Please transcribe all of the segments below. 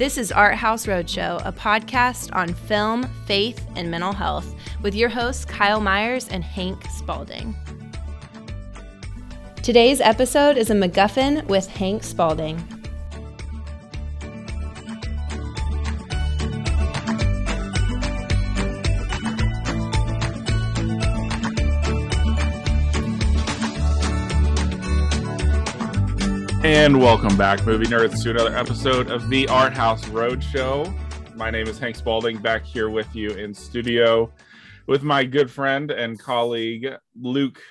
This is Art House Roadshow, a podcast on film, faith, and mental health with your hosts Kyle Myers and Hank Spalding. Today's episode is a MacGuffin with Hank Spalding. And welcome back, movie nerds, to another episode of the Art House Roadshow. My name is Hank Spalding, back here with you in studio with my good friend and colleague Luke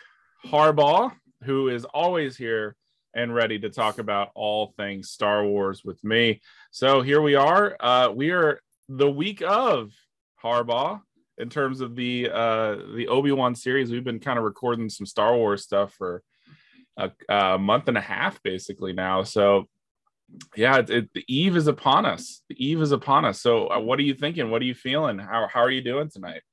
Harbaugh, who is always here and ready to talk about all things Star Wars with me. So here we are. Uh, we are the week of Harbaugh in terms of the uh, the Obi Wan series. We've been kind of recording some Star Wars stuff for a, a month and a half basically now. So yeah, it, it, the eve is upon us. The eve is upon us. So uh, what are you thinking? What are you feeling? How how are you doing tonight?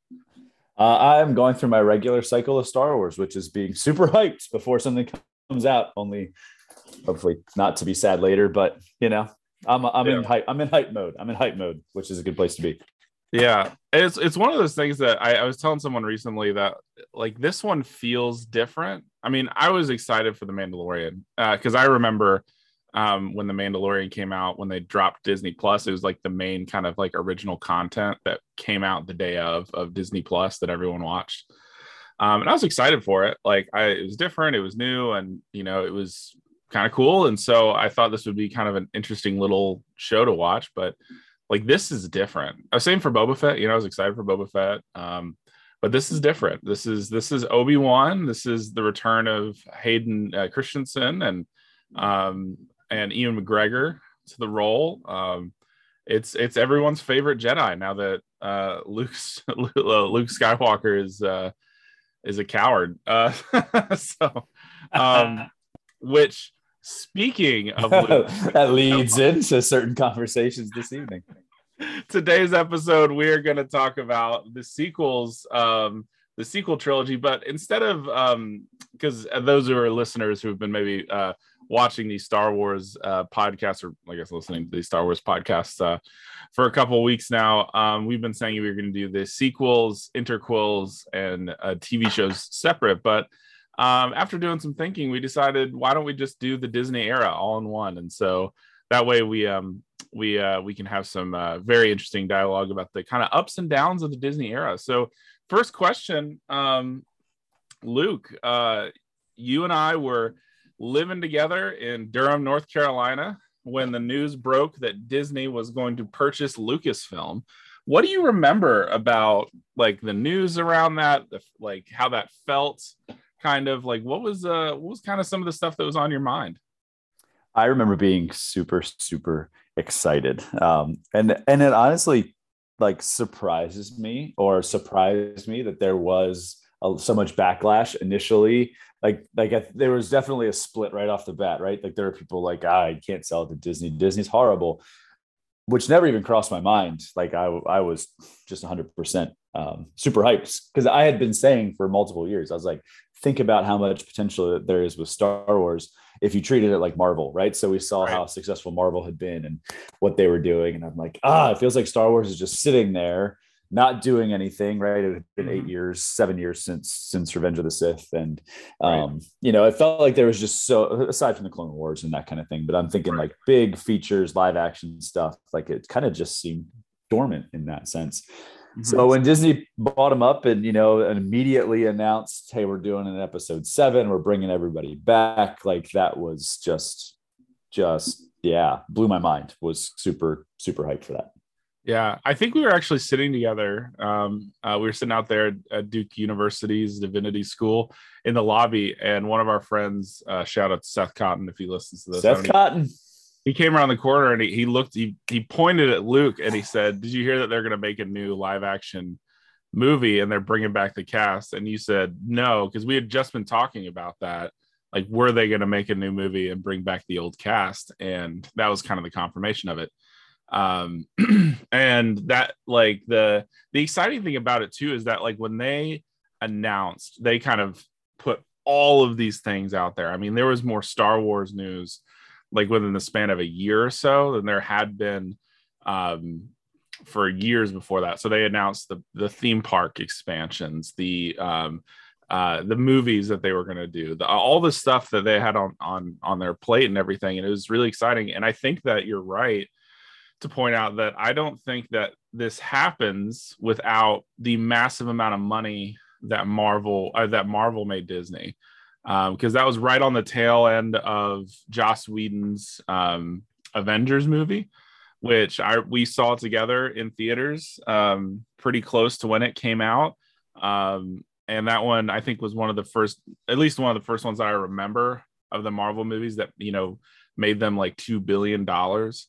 Uh, I'm going through my regular cycle of Star Wars, which is being super hyped before something comes out. Only hopefully not to be sad later, but you know, I'm I'm yeah. in hype. I'm in hype mode. I'm in hype mode, which is a good place to be. Yeah, it's it's one of those things that I, I was telling someone recently that like this one feels different. I mean, I was excited for the Mandalorian because uh, I remember um, when the Mandalorian came out when they dropped Disney Plus. It was like the main kind of like original content that came out the day of of Disney Plus that everyone watched. Um, and I was excited for it. Like I, it was different, it was new, and you know, it was kind of cool. And so I thought this would be kind of an interesting little show to watch. But like this is different. Uh, same for Boba Fett. You know, I was excited for Boba Fett. Um, but this is different. This is this is Obi Wan. This is the return of Hayden uh, Christensen and um, and Ewan McGregor to the role. Um, it's it's everyone's favorite Jedi now that uh, Luke's Luke Skywalker is uh, is a coward. Uh, so, um, which Speaking of Luke, that leads into certain conversations this evening. Today's episode, we're going to talk about the sequels, um, the sequel trilogy. But instead of, because um, those who are listeners who have been maybe uh, watching these Star Wars uh, podcasts, or I guess listening to these Star Wars podcasts uh, for a couple weeks now, um, we've been saying we were going to do the sequels, interquels, and uh, TV shows separate. But um, after doing some thinking, we decided why don't we just do the Disney era all in one? And so that way we um, we uh, we can have some uh, very interesting dialogue about the kind of ups and downs of the Disney era. So first question, um, Luke, uh, you and I were living together in Durham, North Carolina, when the news broke that Disney was going to purchase Lucasfilm. What do you remember about like the news around that, the, like how that felt? kind of like what was uh what was kind of some of the stuff that was on your mind i remember being super super excited um and and it honestly like surprises me or surprised me that there was so much backlash initially like like I, there was definitely a split right off the bat right like there are people like ah, i can't sell it to disney disney's horrible which never even crossed my mind like i i was just 100% um, super hyped because i had been saying for multiple years i was like think about how much potential there is with Star Wars if you treated it like Marvel, right? So we saw right. how successful Marvel had been and what they were doing. And I'm like, ah, it feels like Star Wars is just sitting there, not doing anything, right? It had been mm-hmm. eight years, seven years since since Revenge of the Sith. And um, right. you know, it felt like there was just so aside from the Clone Wars and that kind of thing, but I'm thinking right. like big features, live action stuff, like it kind of just seemed dormant in that sense. So when Disney bought them up and you know and immediately announced, "Hey, we're doing an episode seven. We're bringing everybody back," like that was just, just yeah, blew my mind. Was super super hyped for that. Yeah, I think we were actually sitting together. Um, uh, we were sitting out there at Duke University's Divinity School in the lobby, and one of our friends, uh, shout out to Seth Cotton if he listens to this. Seth Cotton he came around the corner and he, he looked he, he pointed at luke and he said did you hear that they're going to make a new live action movie and they're bringing back the cast and you said no because we had just been talking about that like were they going to make a new movie and bring back the old cast and that was kind of the confirmation of it um and that like the the exciting thing about it too is that like when they announced they kind of put all of these things out there. I mean there was more star wars news like within the span of a year or so than there had been um for years before that. So they announced the the theme park expansions the um uh the movies that they were going to do the, all the stuff that they had on on on their plate and everything. And it was really exciting. And i think that you're right to point out that I don't think that this happens without the massive amount of money that Marvel uh, that Marvel made Disney, because um, that was right on the tail end of Joss Whedon's um, Avengers movie, which I we saw together in theaters, um, pretty close to when it came out. Um, and that one I think was one of the first, at least one of the first ones I remember of the Marvel movies that you know made them like two billion dollars.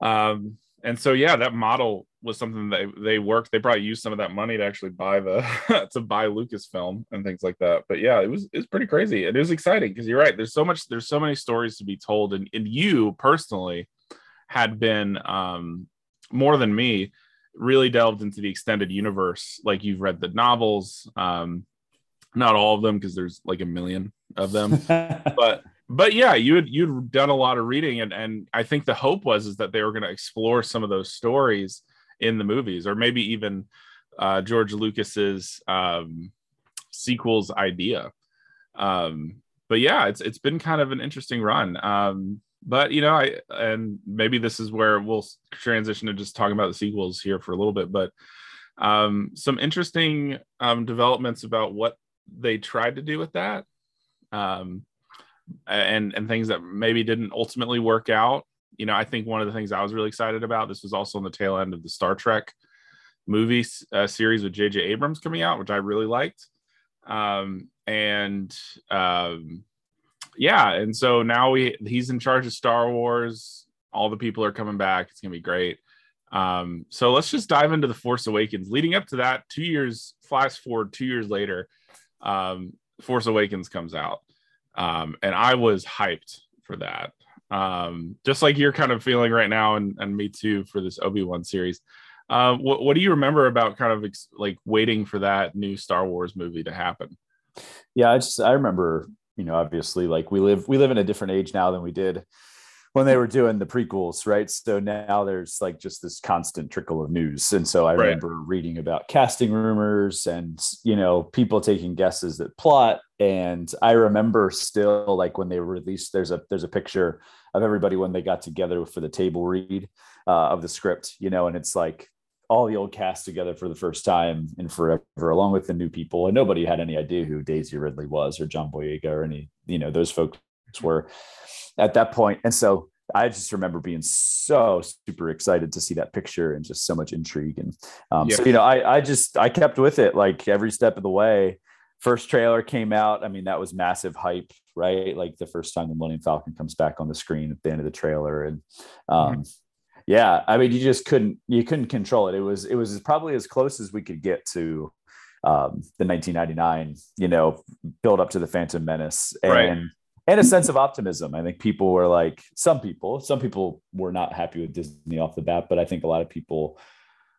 Um, and so yeah, that model was something that they worked. They probably used some of that money to actually buy the to buy Lucasfilm and things like that. But yeah, it was it's pretty crazy. It was exciting because you're right. There's so much. There's so many stories to be told, and, and you personally had been um, more than me really delved into the extended universe. Like you've read the novels, um, not all of them because there's like a million of them, but but yeah, you had you'd done a lot of reading, and and I think the hope was is that they were going to explore some of those stories in the movies, or maybe even uh, George Lucas's um, sequels idea. Um, but yeah, it's it's been kind of an interesting run. Um, but you know, I and maybe this is where we'll transition to just talking about the sequels here for a little bit. But um, some interesting um, developments about what they tried to do with that. Um, and and things that maybe didn't ultimately work out. You know, I think one of the things I was really excited about. This was also on the tail end of the Star Trek movie uh, series with J.J. Abrams coming out, which I really liked. Um, and um, yeah, and so now we he's in charge of Star Wars. All the people are coming back. It's gonna be great. Um, so let's just dive into the Force Awakens. Leading up to that, two years flash forward, two years later, um, Force Awakens comes out. Um, and I was hyped for that. Um, just like you're kind of feeling right now, and, and me too for this Obi Wan series. Uh, what, what do you remember about kind of ex- like waiting for that new Star Wars movie to happen? Yeah, I just I remember, you know, obviously, like we live we live in a different age now than we did when they were doing the prequels, right? So now there's like just this constant trickle of news. And so I right. remember reading about casting rumors and, you know, people taking guesses at plot. And I remember still like when they released, there's a, there's a picture of everybody when they got together for the table read uh, of the script, you know, and it's like all the old cast together for the first time in forever, along with the new people. And nobody had any idea who Daisy Ridley was or John Boyega or any, you know, those folks were at that point. And so I just remember being so super excited to see that picture and just so much intrigue. And um, yeah. so, you know, I, I just, I kept with it like every step of the way. First trailer came out. I mean, that was massive hype, right? Like the first time the Millennium Falcon comes back on the screen at the end of the trailer. And um, mm-hmm. yeah, I mean, you just couldn't, you couldn't control it. It was, it was probably as close as we could get to um, the 1999, you know, build up to the Phantom Menace. And, right and a sense of optimism. I think people were like, some people, some people were not happy with Disney off the bat, but I think a lot of people,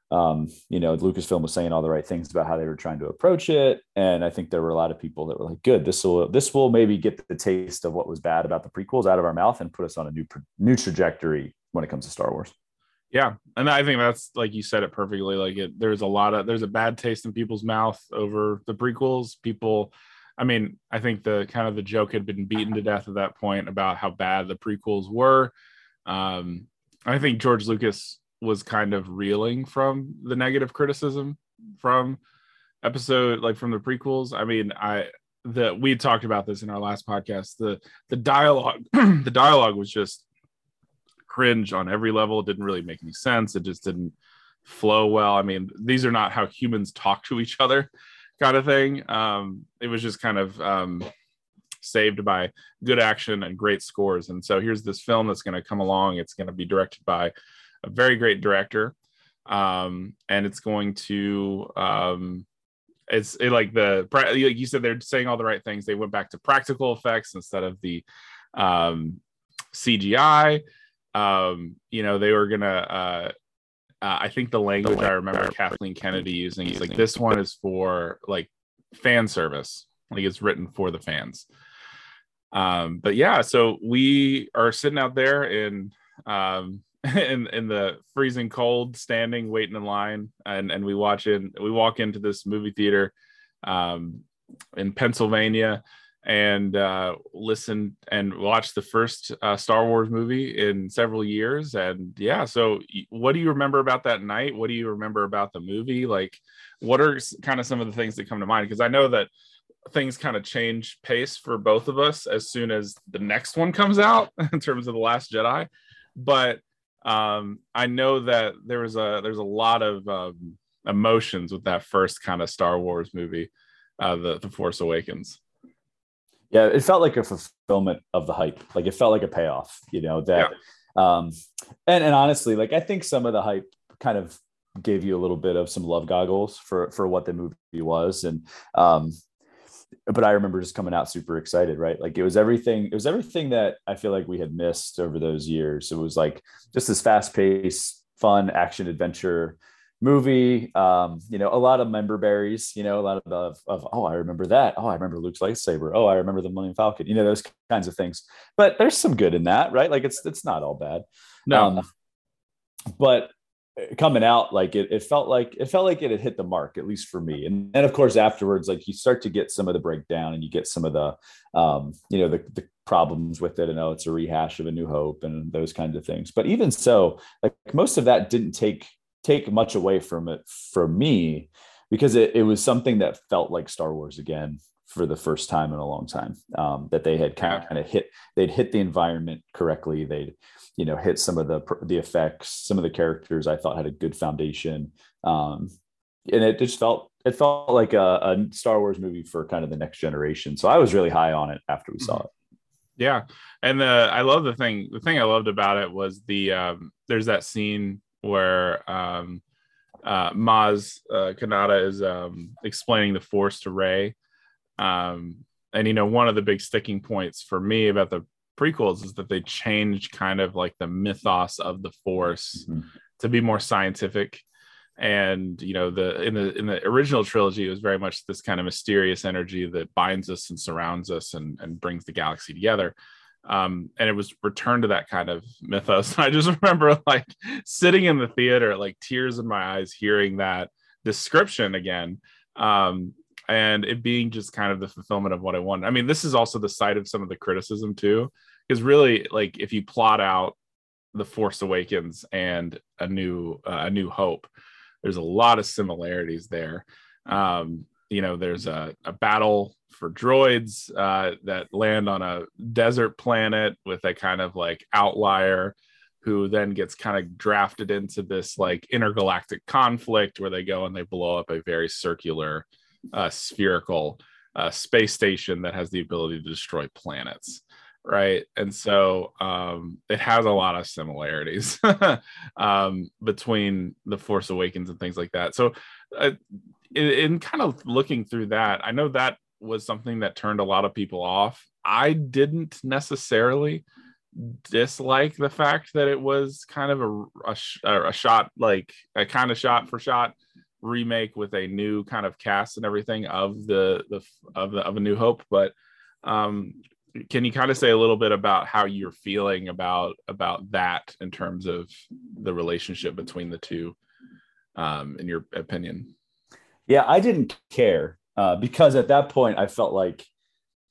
um, you know, Lucasfilm was saying all the right things about how they were trying to approach it, and I think there were a lot of people that were like, "Good, this will this will maybe get the taste of what was bad about the prequels out of our mouth and put us on a new new trajectory when it comes to Star Wars." Yeah, and I think that's like you said it perfectly. Like it, there's a lot of there's a bad taste in people's mouth over the prequels. People I mean, I think the kind of the joke had been beaten to death at that point about how bad the prequels were. Um, I think George Lucas was kind of reeling from the negative criticism from episode like from the prequels. I mean, I that we talked about this in our last podcast. The the dialogue the dialogue was just cringe on every level. It didn't really make any sense. It just didn't flow well. I mean, these are not how humans talk to each other kind of thing. Um, it was just kind of um, saved by good action and great scores. And so here's this film that's going to come along. It's going to be directed by a very great director. um, and it's going to um, it's it, like the like you said they're saying all the right things. They went back to practical effects instead of the um, CGI. Um, you know, they were gonna. Uh, uh, I think the language I remember Kathleen Kennedy using is like this one is for like fan service, like it's written for the fans. Um, but yeah, so we are sitting out there in um, in in the freezing cold, standing, waiting in line, and and we watch in we walk into this movie theater um, in Pennsylvania and uh, listen and watch the first uh, Star Wars movie in several years. And yeah, so what do you remember about that night? What do you remember about the movie? Like, what are kind of some of the things that come to mind? Because I know that things kind of change pace for both of us as soon as the next one comes out in terms of the Last Jedi. But um, I know that there was a there's a lot of um, emotions with that first kind of Star Wars movie, uh, the the Force Awakens yeah it felt like a fulfillment of the hype. Like it felt like a payoff you know that yeah. um and and honestly like i think some of the hype kind of gave you a little bit of some love goggles for for what the movie was. And um but i remember just coming out super excited right? Like it was everything it was everything that i feel like we had missed over those years. It was like just this fast paced fun action adventure movie. Um, you know, a lot of member berries, you know, a lot of, of, of, oh, I remember that. Oh, I remember Luke's lightsaber. Oh, I remember the Millennium Falcon, you know, those kinds of things. But there's some good in that, right? Like it's it's not all bad. No. Um, but coming out like it, it felt like it felt like it had hit the mark at least for me and then of course afterwards like you start to get some of the breakdown and you get some of the um you know the, the problems with it and oh it's a rehash of a new hope and those kinds of things but even so like most of that didn't take take much away from it for me because it, it was something that felt like Star Wars again for the first time in a long time. Um, that they had kind of, kind of hit, they'd hit the environment correctly. They'd, you know, hit some of the the effects. Some of the characters I thought had a good foundation, um, and it just felt it felt like a, a, Star Wars movie for kind of the next generation. So I was really high on it after we saw mm-hmm. it. Yeah, and the I love the thing. The thing I loved about it was the um, there's that scene where um, uh, Maz uh, Kanata is um, explaining the Force to Rey. Um, and you know, one of the big sticking points for me about the prequels is that they changed kind of like the mythos of the Force mm-hmm. to be more scientific. And you know, the in the in the original trilogy, it was very much this kind of mysterious energy that binds us and surrounds us and, and brings the galaxy together um, and it was returned to that kind of mythos. I just remember like sitting in the theater, like tears in my eyes, hearing that description again, um, and it being just kind of the fulfillment of what I wanted. I mean, this is also the site of some of the criticism too, because really, like if you plot out the Force Awakens and a new uh, a New Hope, there's a lot of similarities there. Um, you know, there's a, a battle for droids uh, that land on a desert planet with a kind of like outlier who then gets kind of drafted into this like intergalactic conflict where they go and they blow up a very circular uh, spherical uh, space station that has the ability to destroy planets right? And so um, it has a lot of similarities um, between the force awakens and things like that. So uh, in, in, kind of looking through that i know that was something that turned a lot of people off. I didn't necessarily dislike the fact that it was kind of a, a, a shot like a kind of shot for shot remake with a new kind of cast and everything of the the of the of a new hope but um can you kind of say a little bit about how you're feeling about about that in terms of the relationship between the two um in your opinion yeah i didn't care uh, because at that point I felt like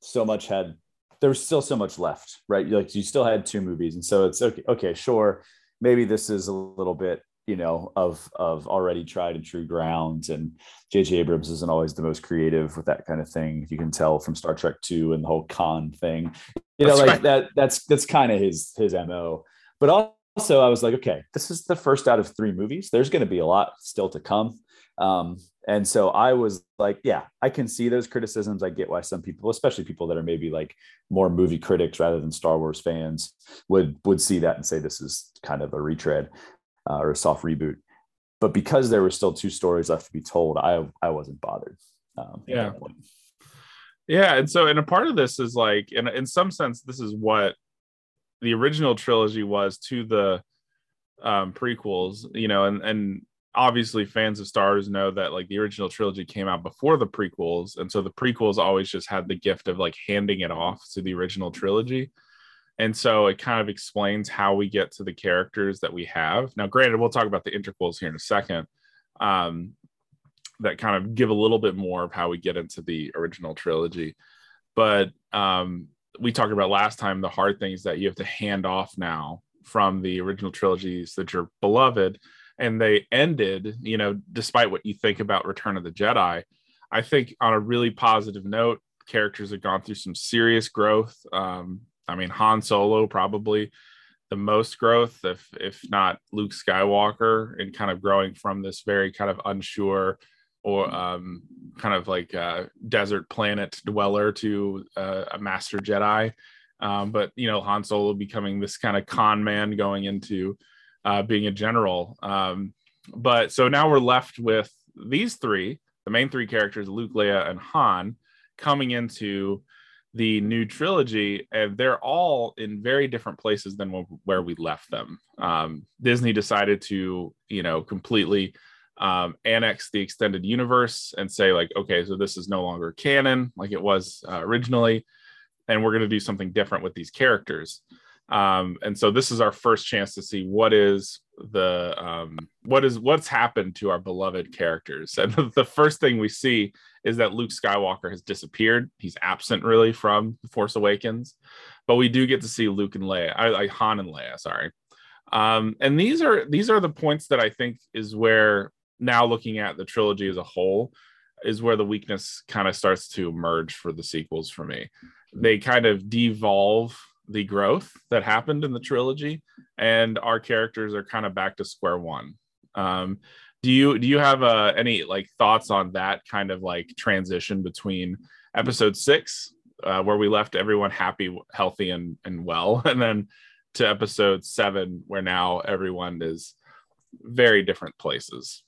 so much had there was still so much left, right? Like you still had two movies, and so it's okay. Okay, sure, maybe this is a little bit you know of of already tried and true ground, and jj abrams isn't always the most creative with that kind of thing you can tell from star trek 2 and the whole Khan thing you know that's like right. that that's that's kind of his his mo but also i was like okay this is the first out of three movies there's going to be a lot still to come um, and so I was like, yeah, I can see those criticisms. I get why some people, especially people that are maybe like more movie critics rather than Star Wars fans, would would see that and say this is kind of a retread uh, or a soft reboot. but because there were still two stories left to be told, I I wasn't bothered. Um, yeah. Yeah, and so and a part of this is like, in in some sense, this is what the original trilogy was to the um prequels, you know, and and obviously fans of Star Wars know that like the original trilogy came out before the prequels, and so the prequels always just had the gift of like handing it off to the original trilogy. And so it kind of explains how we get to the characters that we have. Now, granted, we'll talk about the interquels here in a second. Um, that kind of give a little bit more of how we get into the original trilogy. But um, we talked about last time the hard things that you have to hand off now from the original trilogies that you're beloved. And they ended, you know, despite what you think about Return of the Jedi, I think on a really positive note, characters have gone through some serious growth. Um, I mean, Han Solo probably the most growth, if if not Luke Skywalker, and kind of growing from this very kind of unsure or um, kind of like a desert planet dweller to uh, a master Jedi. Um, but you know, Han Solo becoming this kind of con man going into uh, being a general. Um, but so now we're left with these three, the main three characters, Luke, Leia, and Han, coming into the new trilogy, and they're all in very different places than where we left them. Um, Disney decided to, you know, completely um, annex the extended universe and say, like, okay, so this is no longer canon like it was uh, originally, and we're going to do something different with these characters. Um, and so this is our first chance to see what is the um, what is what's happened to our beloved characters. And the first thing we see is that Luke Skywalker has disappeared. He's absent really from Force Awakens, but we do get to see Luke and Leia, I, I Han and Leia, sorry. Um, and these are these are the points that I think is where now looking at the trilogy as a whole is where the weakness kind of starts to emerge for the sequels for me. They kind of devolve the growth that happened in the trilogy, and our characters are kind of back to square one. Um, do you do you have uh, any like thoughts on that kind of like transition between episode six uh, where we left everyone happy healthy and, and well and then to episode seven where now everyone is very different places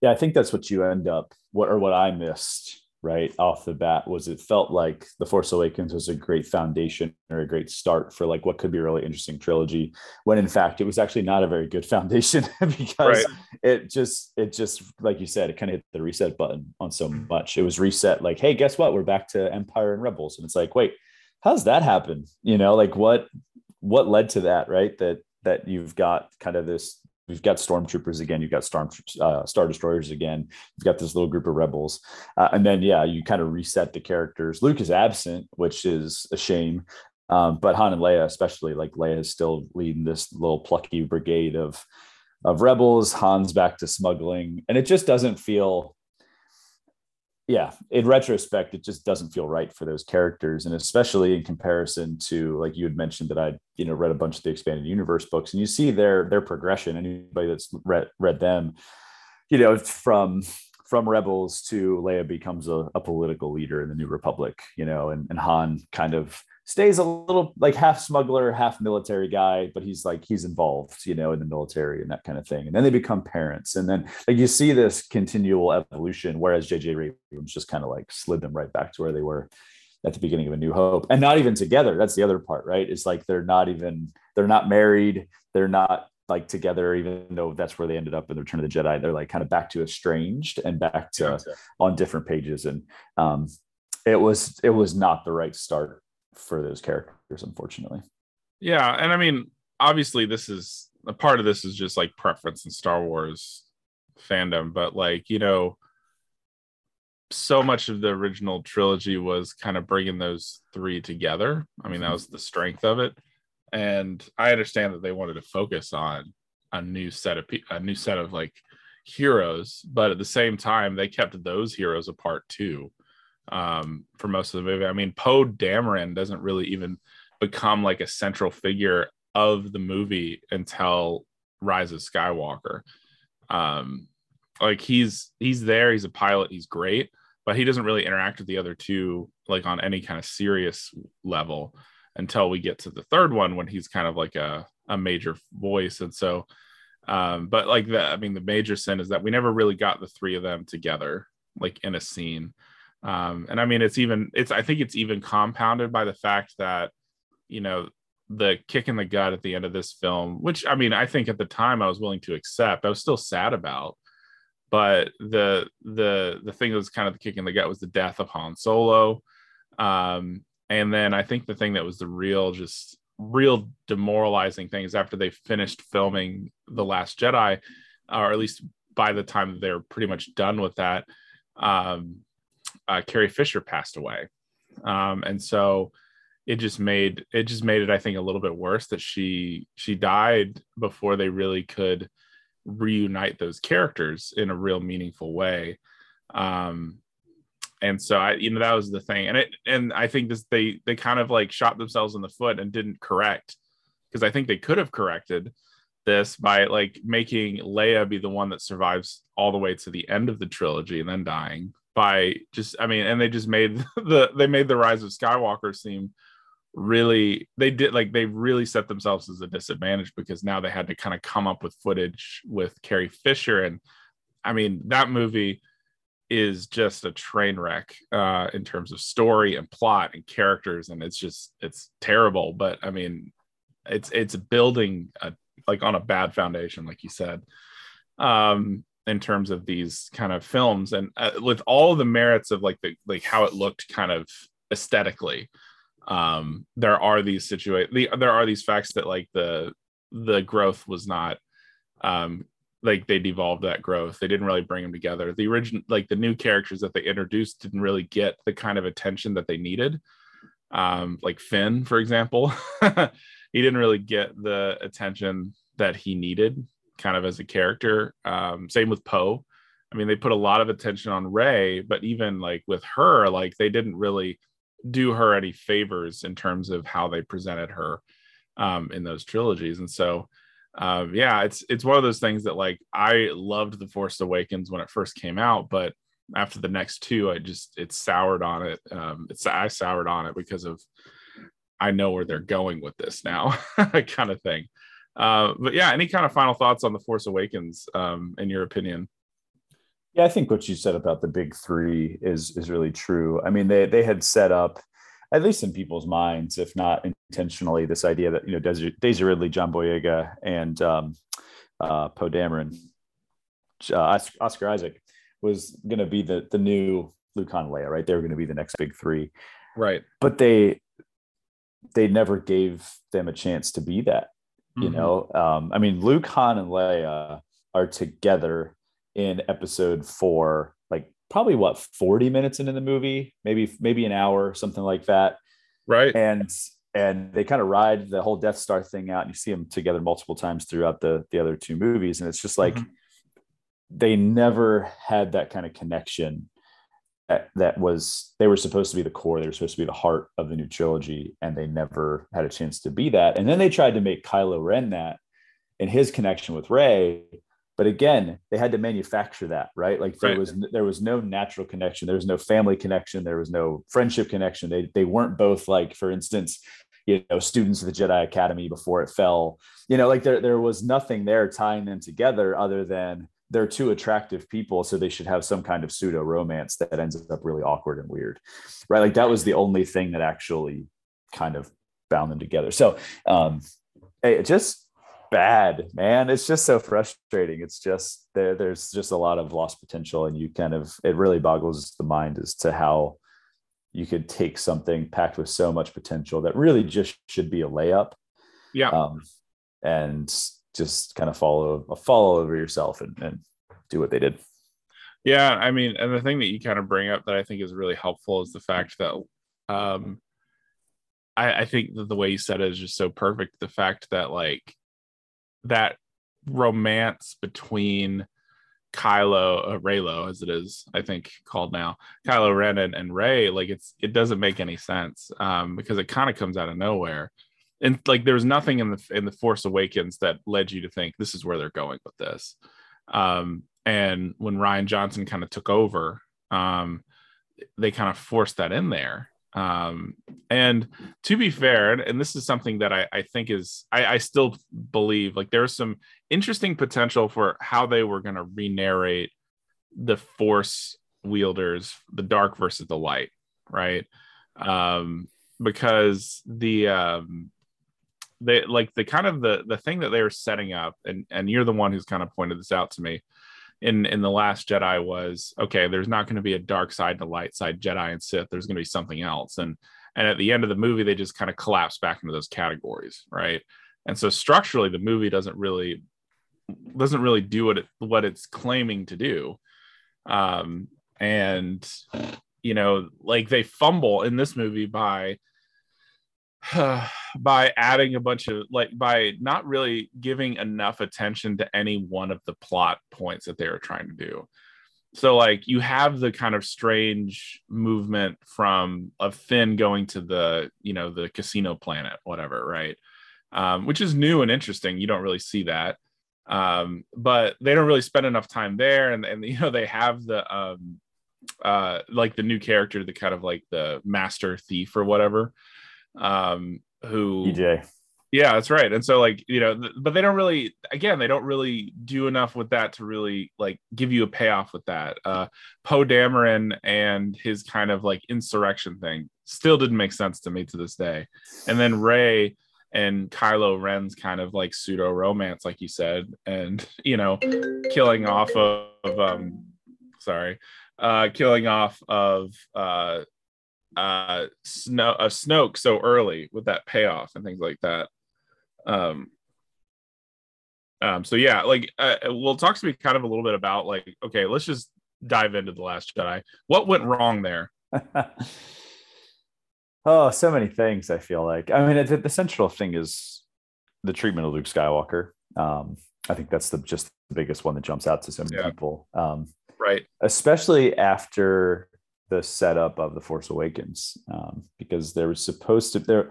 yeah i think that's what you end up what or what i missed right off the bat was it felt like the force awakens was a great foundation or a great start for like what could be a really interesting trilogy when in fact it was actually not a very good foundation because right. it just it just like you said it kind of hit the reset button on so mm. much. It was reset like hey guess what? We're back to empire and rebels. And it's like wait how's that happen? You know like what what led to that right? That that you've got kind of this We've got stormtroopers again. You've got storm uh, star destroyers again. You've got this little group of rebels, uh, and then yeah, you kind of reset the characters. Luke is absent, which is a shame. Um, but Han and Leia, especially, like Leia is still leading this little plucky brigade of of rebels. Han's back to smuggling, and it just doesn't feel yeah, in retrospect, it just doesn't feel right for those characters, and especially in comparison to like you had mentioned that I, you know, read a bunch of the expanded universe books, and you see their their progression. Anybody that's read read them, you know, from from rebels to Leia becomes a, a political leader in the New Republic, you know, and, and Han kind of stays a little like half smuggler, half military guy, but he's like he's involved, you know, in the military and that kind of thing. And then they become parents, and then like you see this continual evolution. Whereas JJ Abrams just kind of like slid them right back to where they were at the beginning of A New Hope, and not even together. That's the other part, right? It's like they're not even they're not married, they're not like together, even though that's where they ended up in the Return of the Jedi. They're like kind of back to estranged and back to yeah. on different pages, and um, it was it was not the right start for those characters, unfortunately. Yeah, and I mean, obviously, this is a part of this is just like preference in Star Wars fandom, but like you know, so much of the original trilogy was kind of bringing those three together. I mean, that mm-hmm. was the strength of it, and I understand that they wanted to focus on a new set of a new set of like heroes, but at the same time, they kept those heroes apart too um, for most of the movie. I mean, Poe Dameron doesn't really even become like a central figure of the movie until Rise of Skywalker. Um, like he's he's there, he's a pilot, he's great, but he doesn't really interact with the other two like on any kind of serious level until we get to the third one when he's kind of like a, a major voice. And so Um, but like the, I mean, the major sin is that we never really got the three of them together, like in a scene. Um, and I mean, it's even, it's, I think it's even compounded by the fact that, you know, the kick in the gut at the end of this film, which I mean, I think at the time I was willing to accept, I was still sad about. But the the the thing that was kind of the kick in the gut was the death of Han Solo. Um, and then I think the thing that was the real just real demoralizing thing is after they finished filming The Last Jedi, or at least by the time they're pretty much done with that, um, uh, Carrie Fisher passed away. Um, and so it just made it just made it i think a little bit worse that she she died before they really could reunite those characters in a real meaningful way. Um and so i you know that was the thing. And it and i think this they they kind of like shot themselves in the foot and didn't correct because i think they could have corrected this by like making leia be the one that survives all the way to the end of the trilogy and then dying by just i mean and they just made the they made the rise of skywalker seem really they did like they really set themselves as a disadvantage because now they had to kind of come up with footage with Carrie Fisher. And I mean that movie is just a train wreck uh in terms of story and plot and characters and it's just it's terrible. But I mean it's it's building a, like on a bad foundation like you said. Um in terms of these kind of films and uh, with all the merits of like the like how it looked kind of aesthetically um, there are these situations the, there are these facts that like the the growth was not um, like they devolved that growth. They didn't really bring them together. The original like the new characters that they introduced didn't really get the kind of attention that they needed. Um, like finn for example he didn't really get the attention that he needed kind of as a character um, same with poe i mean they put a lot of attention on Rey, but even like with her like they didn't really do her any favors in terms of how they presented her um, in those trilogies. And so, uh, yeah, it's it's one of those things that like I loved the Force Awakens when it first came out, but after the next two, I just it soured on it. Um, it's I soured on it because of I know where they're going with this now, kind of thing. Uh, but yeah, any kind of final thoughts on the Force Awakens, um, in your opinion? Yeah, I think what you said about the big three is is really true. I mean, they they had set up, at least in people's minds, if not intentionally, this idea that you know Daisy, Daisy Ridley, John Boyega, and um, uh, Poe Dameron, uh, Oscar Isaac, was going to be the the new Luke Han Leia, right? They were going to be the next big three, right? But they they never gave them a chance to be that. You mm-hmm. know, um, I mean, Luke Han and Leia are together in episode four, like probably what 40 minutes into the movie, maybe maybe an hour, something like that. Right. And and they kind of ride the whole Death Star thing out, and you see them together multiple times throughout the the other two movies, and it's just like mm-hmm. they never had that kind of connection. That, that was they were supposed to be the core, they were supposed to be the heart of the new trilogy, and they never had a chance to be that. And then they tried to make Kylo Ren that, in his connection with Rey but again they had to manufacture that right like there right. was there was no natural connection there was no family connection there was no friendship connection they, they weren't both like for instance you know students of the jedi academy before it fell you know like there, there was nothing there tying them together other than they're two attractive people so they should have some kind of pseudo romance that ends up really awkward and weird right like that was the only thing that actually kind of bound them together so um it just bad, man. It's just so frustrating. It's just there, there's just a lot of lost potential, and you kind of it really boggles the mind as to how you could take something packed with so much potential that really just should be a layup. Yeah. Um, and just kind of follow a follow over yourself and, and do what they did. Yeah, I mean, and the thing that you kind of bring up that I think is really helpful is the fact that um I, I think that the way you said it is just so perfect. The fact that like that romance between Kylo, uh, Reylo, as it is, I think called now, Kylo Ren and, and Rey, like it's it doesn't make any sense um, because it kind of comes out of nowhere, and like there's nothing in the in the Force Awakens that led you to think this is where they're going with this. Um, and when Rian Johnson kind of took over, um, they kind of forced that in there, Um, and to be fair, and, and this is something that I, I think is I, I still believe like there's some interesting potential for how they were going to re-narrate the force wielders, the dark versus the light, right? Um, because the um they like the kind of the the thing that they were setting up, and and you're the one who's kind of pointed this out to me in in the last jedi was okay there's not going to be a dark side to light side jedi and sith there's going to be something else. And and at the end of the movie they just kind of collapse back into those categories right? And so structurally the movie doesn't really doesn't really do what it what it's claiming to do. Um and you know like they fumble in this movie by by adding a bunch of like by not really giving enough attention to any one of the plot points that they were trying to do. So like you have the kind of strange movement from a Finn going to the you know the casino planet whatever right, um, which is new and interesting. You don't really see that, um, but they don't really spend enough time there, and and you know they have the um, uh, like the new character, the kind of like the master thief or whatever um who DJ. Yeah, that's right. And so like, you know, th- but they don't really again, they don't really do enough with that to really like give you a payoff with that. Uh Poe Dameron and his kind of like insurrection thing still didn't make sense to me to this day. And then Rey and Kylo Ren's kind of like pseudo romance, like you said, and you know, killing off of, of um sorry, uh killing off of uh uh snow a snoke so early with that payoff and things like that. Um um so yeah like uh, well talk to me kind of a little bit about like okay let's just dive into the last jedi. What went wrong there? Oh so many things i feel like. I mean the, the central thing is the treatment of luke skywalker. Um i think that's the just the biggest one that jumps out to so many Yeah. people. Um right. especially after the setup of the Force Awakens, um, because there was supposed to there.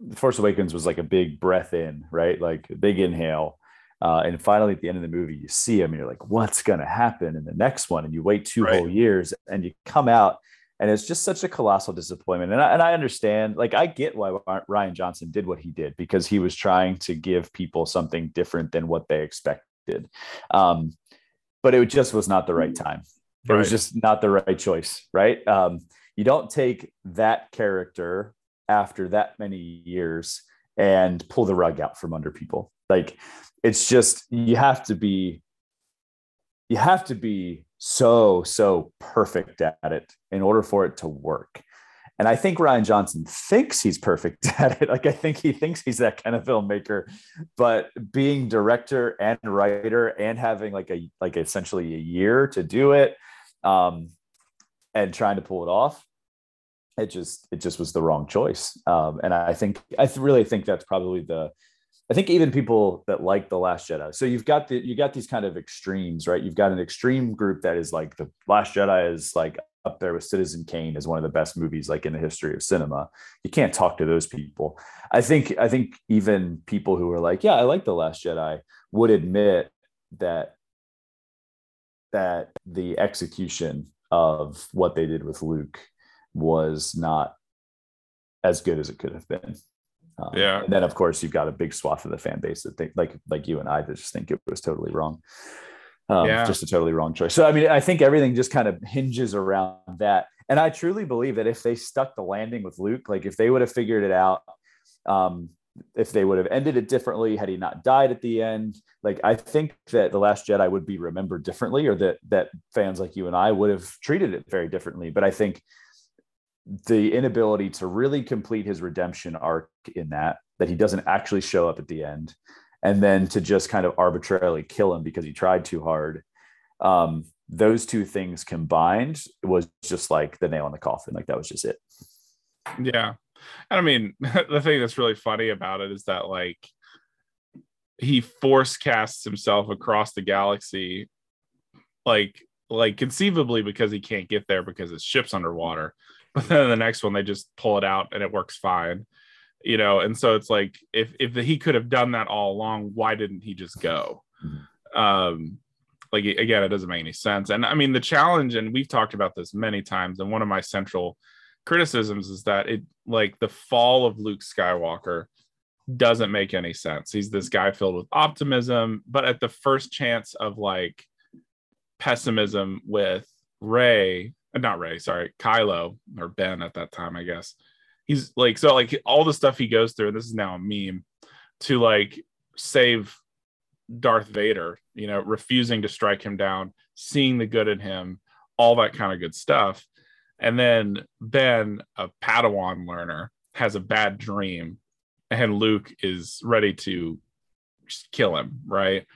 The Force Awakens was like a big breath in, right? Like a big inhale, uh, and finally at the end of the movie, you see him, and you're like, "What's going to happen in the next one?" And you wait two Right. whole years, and you come out, and it's just such a colossal disappointment. And I, and I understand, like, I get why Rian Johnson did what he did because he was trying to give people something different than what they expected. Um, but it just was not the right time. It was just not the right choice, right? Um, you don't take that character after that many years and pull the rug out from under people. Like it's just you have to be you have to be so so perfect at it in order for it to work. And I think Rian Johnson thinks he's perfect at it. Like I think he thinks he's that kind of filmmaker, but being director and writer and having like a like essentially a year to do it um, and trying to pull it off, it just it just was the wrong choice. Um, and I think I really think that's probably the I think even people that like the Last Jedi. So you've got the you got these kind of extremes, right? You've got an extreme group that is like the Last Jedi is like up there with Citizen Kane as one of the best movies like in the history of cinema. You can't talk to those people. I think I think even people who are like, yeah, I like the Last Jedi would admit that that the execution of what they did with Luke was not as good as it could have been. Um, Yeah. And then of course you've got a big swath of the fan base that think like like you and I that just think it was totally wrong. Um, Yeah. just a totally wrong choice. So I mean, I think everything just kind of hinges around that. And I truly believe that if they stuck the landing with Luke, like if they would have figured it out, um, if they would have ended it differently had he not died at the end, like I think that the Last Jedi would be remembered differently, or that that fans like you and I would have treated it very differently. But I think the inability to really complete his redemption arc in that that he doesn't actually show up at the end and then to just kind of arbitrarily kill him because he tried too hard um, those two things combined was just like the nail in the coffin like that was just it Yeah. And I mean, the thing that's really funny about it is that like he force casts himself across the galaxy like like conceivably because he can't get there because his ship's underwater. But then the next one they just pull it out and it works fine. You know, and so it's like if if he could have done that all along, why didn't he just go? Um like again, it doesn't make any sense. And I mean the challenge, and we've talked about this many times, and one of my central criticisms is that it like the fall of Luke Skywalker doesn't make any sense. He's this guy filled with optimism, but at the first chance of like pessimism with Rey, uh, not Rey, sorry, Kylo or Ben at that time, I guess. He's like so like all the stuff he goes through, and this is now a meme, to like save Darth Vader, you know, refusing to strike him down, seeing the good in him, all that kind of good stuff. And then Ben, a Padawan learner, has a bad dream, and Luke is ready to kill him, right?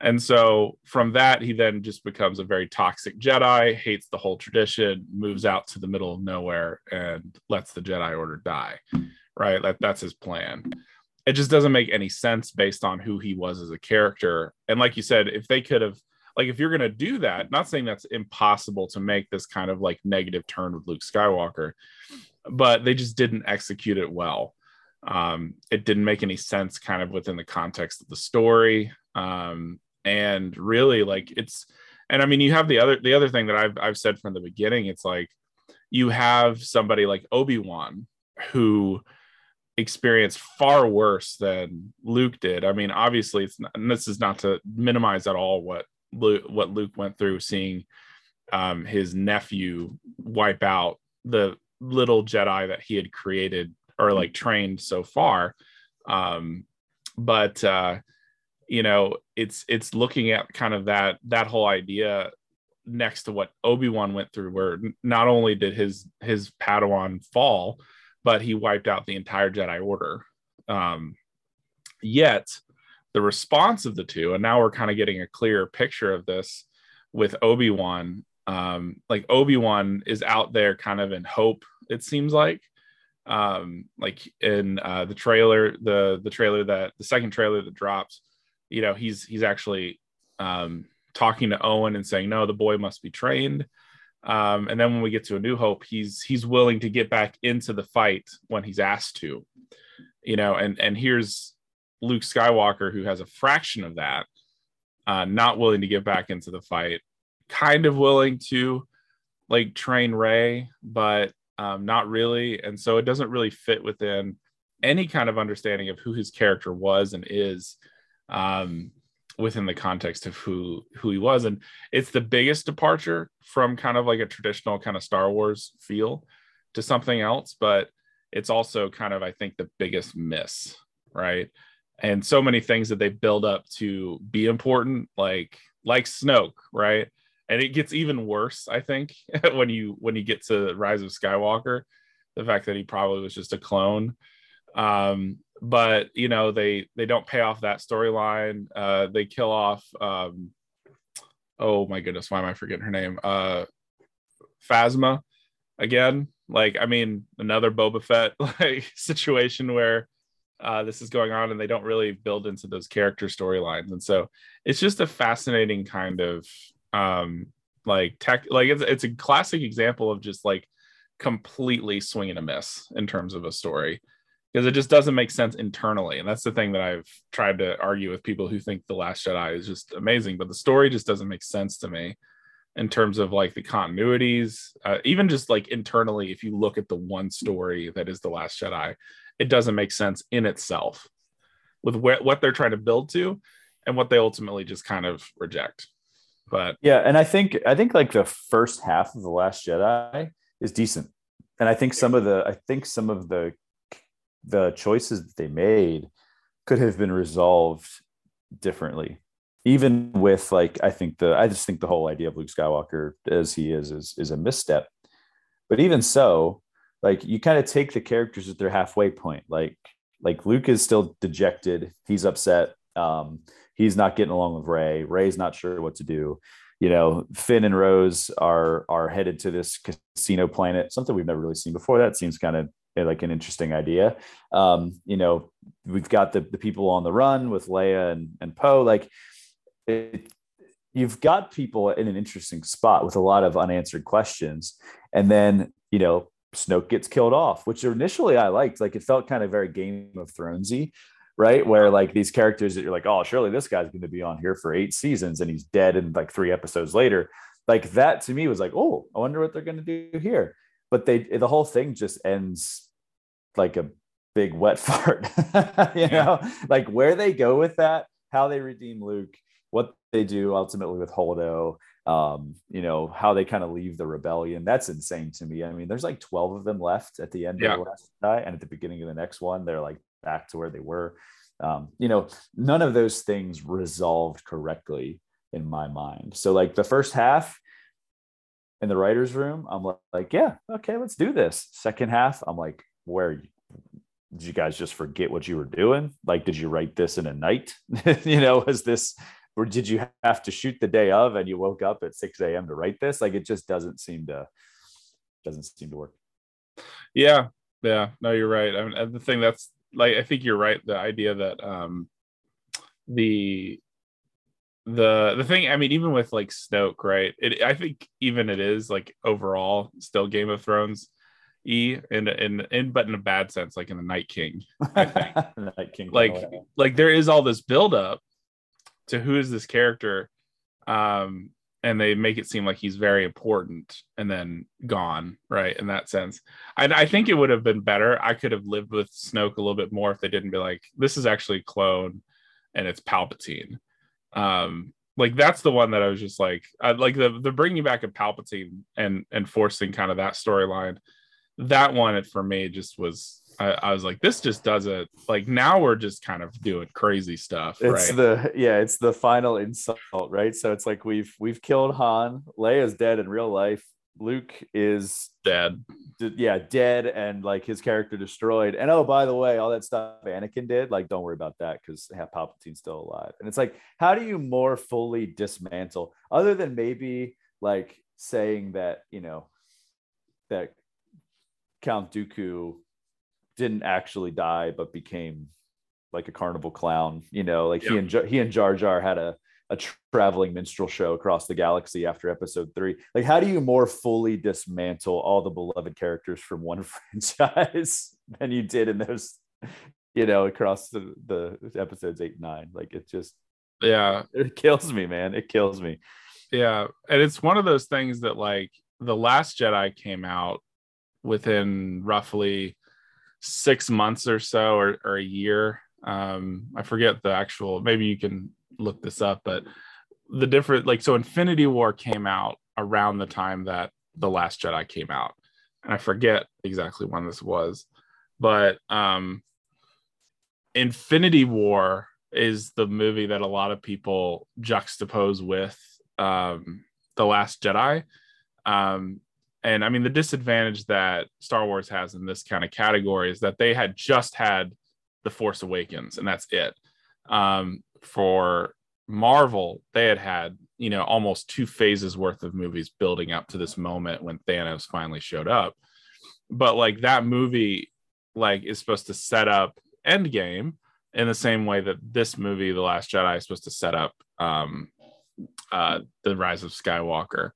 And so from that, he then just becomes a very toxic Jedi, hates the whole tradition, moves out to the middle of nowhere, and lets the Jedi Order die, right? That, that's his plan it just doesn't make any sense based on who he was as a character. And like you said, if they could have like if you're going to do that, not saying that's impossible to make this kind of like negative turn with Luke Skywalker, but they just didn't execute it well. Um, it didn't make any sense kind of within the context of the story. Um, and really like it's and I mean you have the other the other thing that I've I've said from the beginning, it's like you have somebody like Obi-Wan who experienced far worse than Luke did. I mean, obviously, it's not, this is not to minimize at all what Luke, what Luke went through, seeing um, his nephew wipe out the little Jedi that he had created or like trained so far. Um, but uh, you know, it's it's looking at kind of that that whole idea next to what Obi Wan went through, where not only did his his Padawan fall, but he wiped out the entire Jedi Order. Um, yet, the response of the two, and now we're kind of getting a clearer picture of this with Obi Wan. Um, like Obi Wan is out there, kind of in hope. It seems like, um, like in uh, the trailer, the the trailer that the second trailer that drops, you know, he's he's actually um, talking to Owen and saying, "No, the boy must be trained." Um, and then when we get to a new hope, he's he's willing to get back into the fight when he's asked to, you know. And and here's Luke Skywalker who has a fraction of that, uh, not willing to get back into the fight, kind of willing to like train Rey, but um, not really. And so it doesn't really fit within any kind of understanding of who his character was and is. Um, within the context of who who he was and it's the biggest departure from kind of like a traditional kind of star wars feel to something else but it's also kind of i think the biggest miss right and so many things that they build up to be important like like snoke right? And it gets even worse i think when you when you get to rise of skywalker the fact that he probably was just a clone. Um but you know they they don't pay off that storyline. Uh they kill off um oh my goodness why am i forgetting her name? Uh phasma again. Like i mean another boba fett like situation where uh this is going on and they don't really build into those character storylines and so it's just a fascinating kind of um like tech like it's, it's a classic example of just like completely swing and a miss in terms of a story because it just doesn't make sense internally. And that's the thing that I've tried to argue with people who think The Last Jedi is just amazing, but the story just doesn't make sense to me in terms of like the continuities, uh, even just like internally. If you look at the one story that is The Last Jedi, it doesn't make sense in itself with wh- what they're trying to build to and what they ultimately just kind of reject. But yeah, and I think I think like the first half of The Last Jedi is decent. And I think some of the I think some of the the choices that they made could have been resolved differently even with like i think the i just think the whole idea of luke skywalker as he is is, is a misstep but even so like you kind of take the characters at their halfway point like like luke is still dejected he's upset um he's not getting along with Rey. Rey's not sure what to do you know finn and rose are are headed to this casino planet something we've never really seen before that seems kind of like an interesting idea. Um, you know, we've got the, the people on the run with Leia and, and Poe. Like, it, you've got people in an interesting spot with a lot of unanswered questions. And then, you know, Snoke gets killed off, which initially I liked. Like, it felt kind of very Game of Thronesy, right? Where like these characters that you're like, oh, surely this guy's going to be on here for eight seasons and he's dead in like three episodes later. Like that to me was like, oh, I wonder what they're going to do here but they the whole thing just ends like a big wet fart. you know, like where they go with that, how they redeem Luke, what they do ultimately with Holdo, um, you know, how they kind of leave the rebellion. That's insane to me. I mean, there's like 12 of them left at the end yeah. of the last Jedi, and at the beginning of the next one, they're like back to where they were. Um, you know, none of those things resolved correctly in my mind. So, like the first half in the writer's room, I'm like, yeah, okay, let's do this. Second half, I'm like, where did you guys just forget what you were doing? Like, did you write this in a night? you know, was this or did you have to shoot the day of and you woke up at 6 a.m to write this? Like it just doesn't seem to doesn't seem to work. Yeah yeah. No you're right. I mean the thing that's like i think you're right. The idea that um the the the thing i mean even with like snoke right it i think even it is like overall still game of thrones e in in in but in a bad sense like in the night king i think. Night king like like there is all this build up to who is this character um and they make it seem like he's very important and then gone right in that sense. I, I think it would have been better. I could have lived with snoke a little bit more if they didn't be like this is actually clone and it's palpatine. Um like that's the one that i was just like I, like the the bringing back of palpatine and and forcing kind of that storyline that one for me just was I, I, was like, this just doesn't like now we're just kind of doing crazy stuff. It's right? the yeah, it's the final insult, right? So it's like we've we've killed Han, Leia's dead in real life, Luke is dead. D- yeah, dead and like his character destroyed. And oh, by the way, all that stuff Anakin did, like, don't worry about that because Palpatine's still alive. And it's like, how do you more fully dismantle, other than maybe like saying that, you know, that Count Dooku didn't actually die but became like a carnival clown you know like he and he and jar jar had a a traveling minstrel show across the galaxy after episode three. Like how do you more fully dismantle all the beloved characters from one franchise than you did in those you know across the, the episodes eight and nine? Like it just yeah. it kills me man. It kills me. Yeah. And it's one of those things that like the last jedi came out within roughly six months or so or, or a year. Um i forget the actual maybe you can look this up but the different like so infinity war came out around the time that the last jedi came out. And i forget exactly when this was but um infinity war is the movie that a lot of people juxtapose with um the last jedi. Um and I mean, the disadvantage that Star Wars has in this kind of category is that they had just had The Force Awakens, and that's it. Um, for Marvel, they had had, you know, almost two phases worth of movies building up to this moment when Thanos finally showed up. But like that movie, like, is supposed to set up Endgame in the same way that this movie, The Last Jedi, is supposed to set up um, uh, The Rise of Skywalker.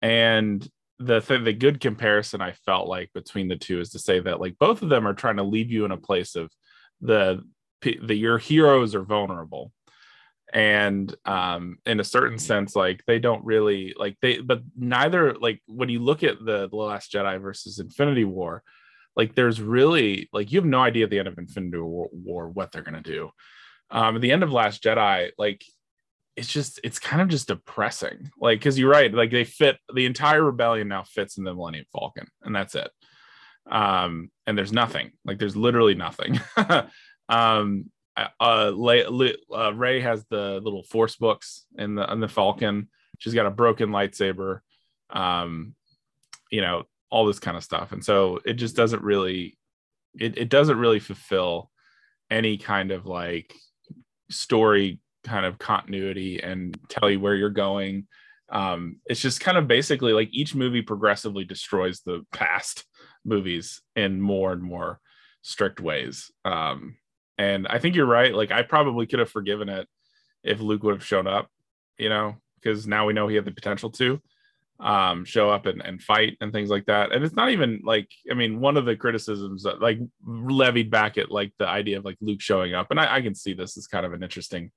And the th- the good comparison I felt like between the two is to say that like both of them are trying to leave you in a place of the the your heroes are vulnerable. And um in a certain sense like they don't really like they but neither like when you look at the, the last jedi versus infinity war like there's really like you have no idea at the end of infinity war, war what they're going to do. Um at the end of last jedi like it's just it's kind of just depressing. Like because you're right like they fit the entire rebellion now fits in the millennium falcon and that's it. Um and there's nothing like there's literally nothing. Um uh, Lay, uh rey has the little force books in the in the falcon. She's got a broken lightsaber um you know all this kind of stuff. And so it just doesn't really it, it doesn't really fulfill any kind of like story kind of continuity and tell you where you're going. Um, it's just kind of basically like each movie progressively destroys the past movies in more and more strict ways. Um, and I think you're right. Like I probably could have forgiven it if Luke would have shown up, you know, because now we know he had the potential to um, show up and, and fight and things like that. And it's not even like, I mean, one of the criticisms that like levied back at like the idea of like Luke showing up, and I, I can see this as kind of an interesting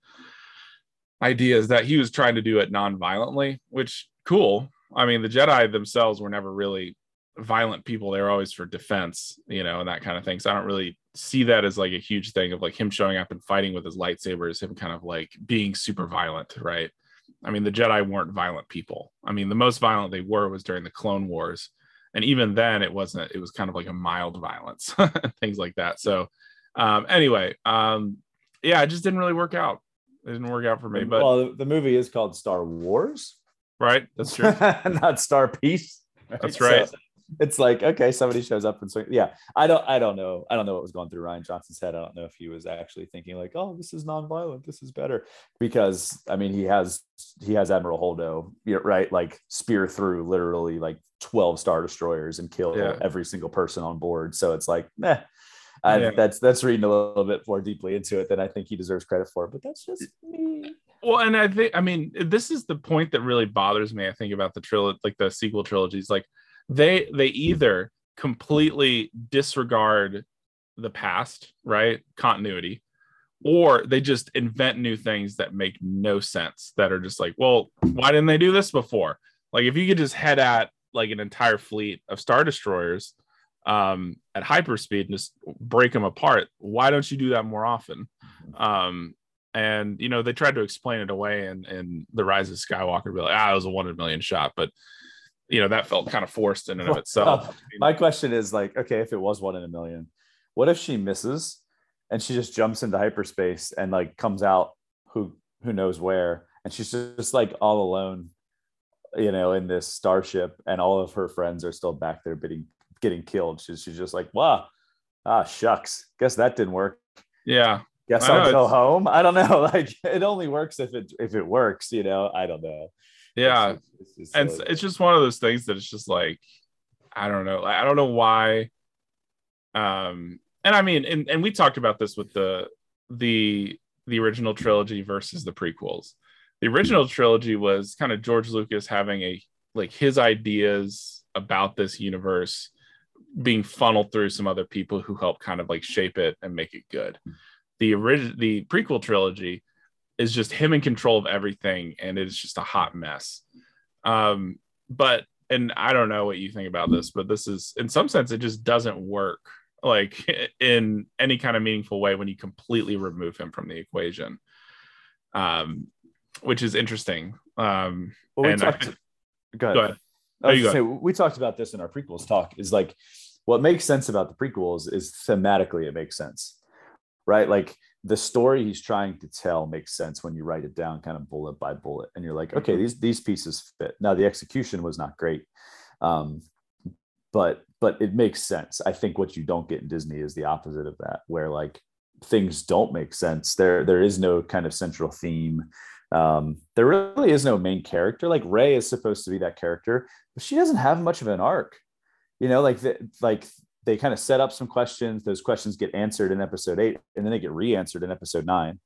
ideas that he was trying to do it non-violently which cool. I mean the jedi themselves were never really violent people. They were always for defense you know and that kind of thing. So i don't really see that as like a huge thing of like him showing up and fighting with his lightsabers him kind of like being super violent right? I mean the jedi weren't violent people. I mean the most violent they were was during the clone wars. And even then it wasn't it was kind of like a mild violence things like that. So um anyway um yeah it just didn't really work out it didn't work out for me but well the movie is called star wars. Right that's true. Not star peace. That's right. So, it's like okay somebody shows up and so yeah. I don't i don't know. I don't know what was going through Rian johnson's head. I don't know if he was actually thinking like oh this is non-violent. This is better. Because i mean he has he has admiral holdo you right? Like spear through literally like 12 star destroyers and kill yeah. every single person on board. So it's like meh I, yeah. that's that's reading a little bit more deeply into it than I think he deserves credit for. But that's just me. Well, and I think I mean this is the point that really bothers me. I think about the trilogy, like the sequel trilogies. Like they they either completely disregard the past, right? Continuity, or they just invent new things that make no sense that are just like, well, why didn't they do this before? Like if you could just head at like an entire fleet of star destroyers um, at hyperspeed and just break them apart, why don't you do that more often? Mm-hmm. Um, and you know they tried to explain it away and and the rise of skywalker be like ah it was a one in a million shot but you know that felt kind of forced in and of itself. My question is like, okay, if it was one in a million, what if she misses and she just jumps into hyperspace and like comes out who who knows where, and she's just like all alone, you know, in this starship, and all of her friends are still back there getting getting killed. She's she's just like, wow, ah shucks, guess that didn't work. Yeah. Guess I'll go home. I don't know. Like it only works if it if it works, you know. I don't know yeah it's, it's and it's, it's just one of those things that it's just like i don't know i don't know why um and i mean and, and we talked about this with the the the original trilogy versus the prequels the original trilogy was kind of george lucas having a like his ideas about this universe being funneled through some other people who help kind of like shape it and make it good. The original the prequel trilogy is just him in control of everything and it's just a hot mess. Um but and i don't know what you think about this but this is in some sense it just doesn't work like in any kind of meaningful way when you completely remove him from the equation. Um which is interesting. Um well, we and talked, I, go ahead, go ahead. I was go say, we talked about this in our prequels talk is like what makes sense about the prequels is thematically it makes sense right? Like the story he's trying to tell makes sense when you write it down kind of bullet by bullet and you're like okay mm-hmm. these these pieces fit. Now the execution was not great um, but but it makes sense. I think what you don't get in disney is the opposite of that where like things don't make sense. There there is no kind of central theme. Um, there really is no main character. Like rey is supposed to be that character but she doesn't have much of an arc you know like the, like they kind of set up some questions. Those questions get answered in episode eight, and then they get re-answered in episode nine.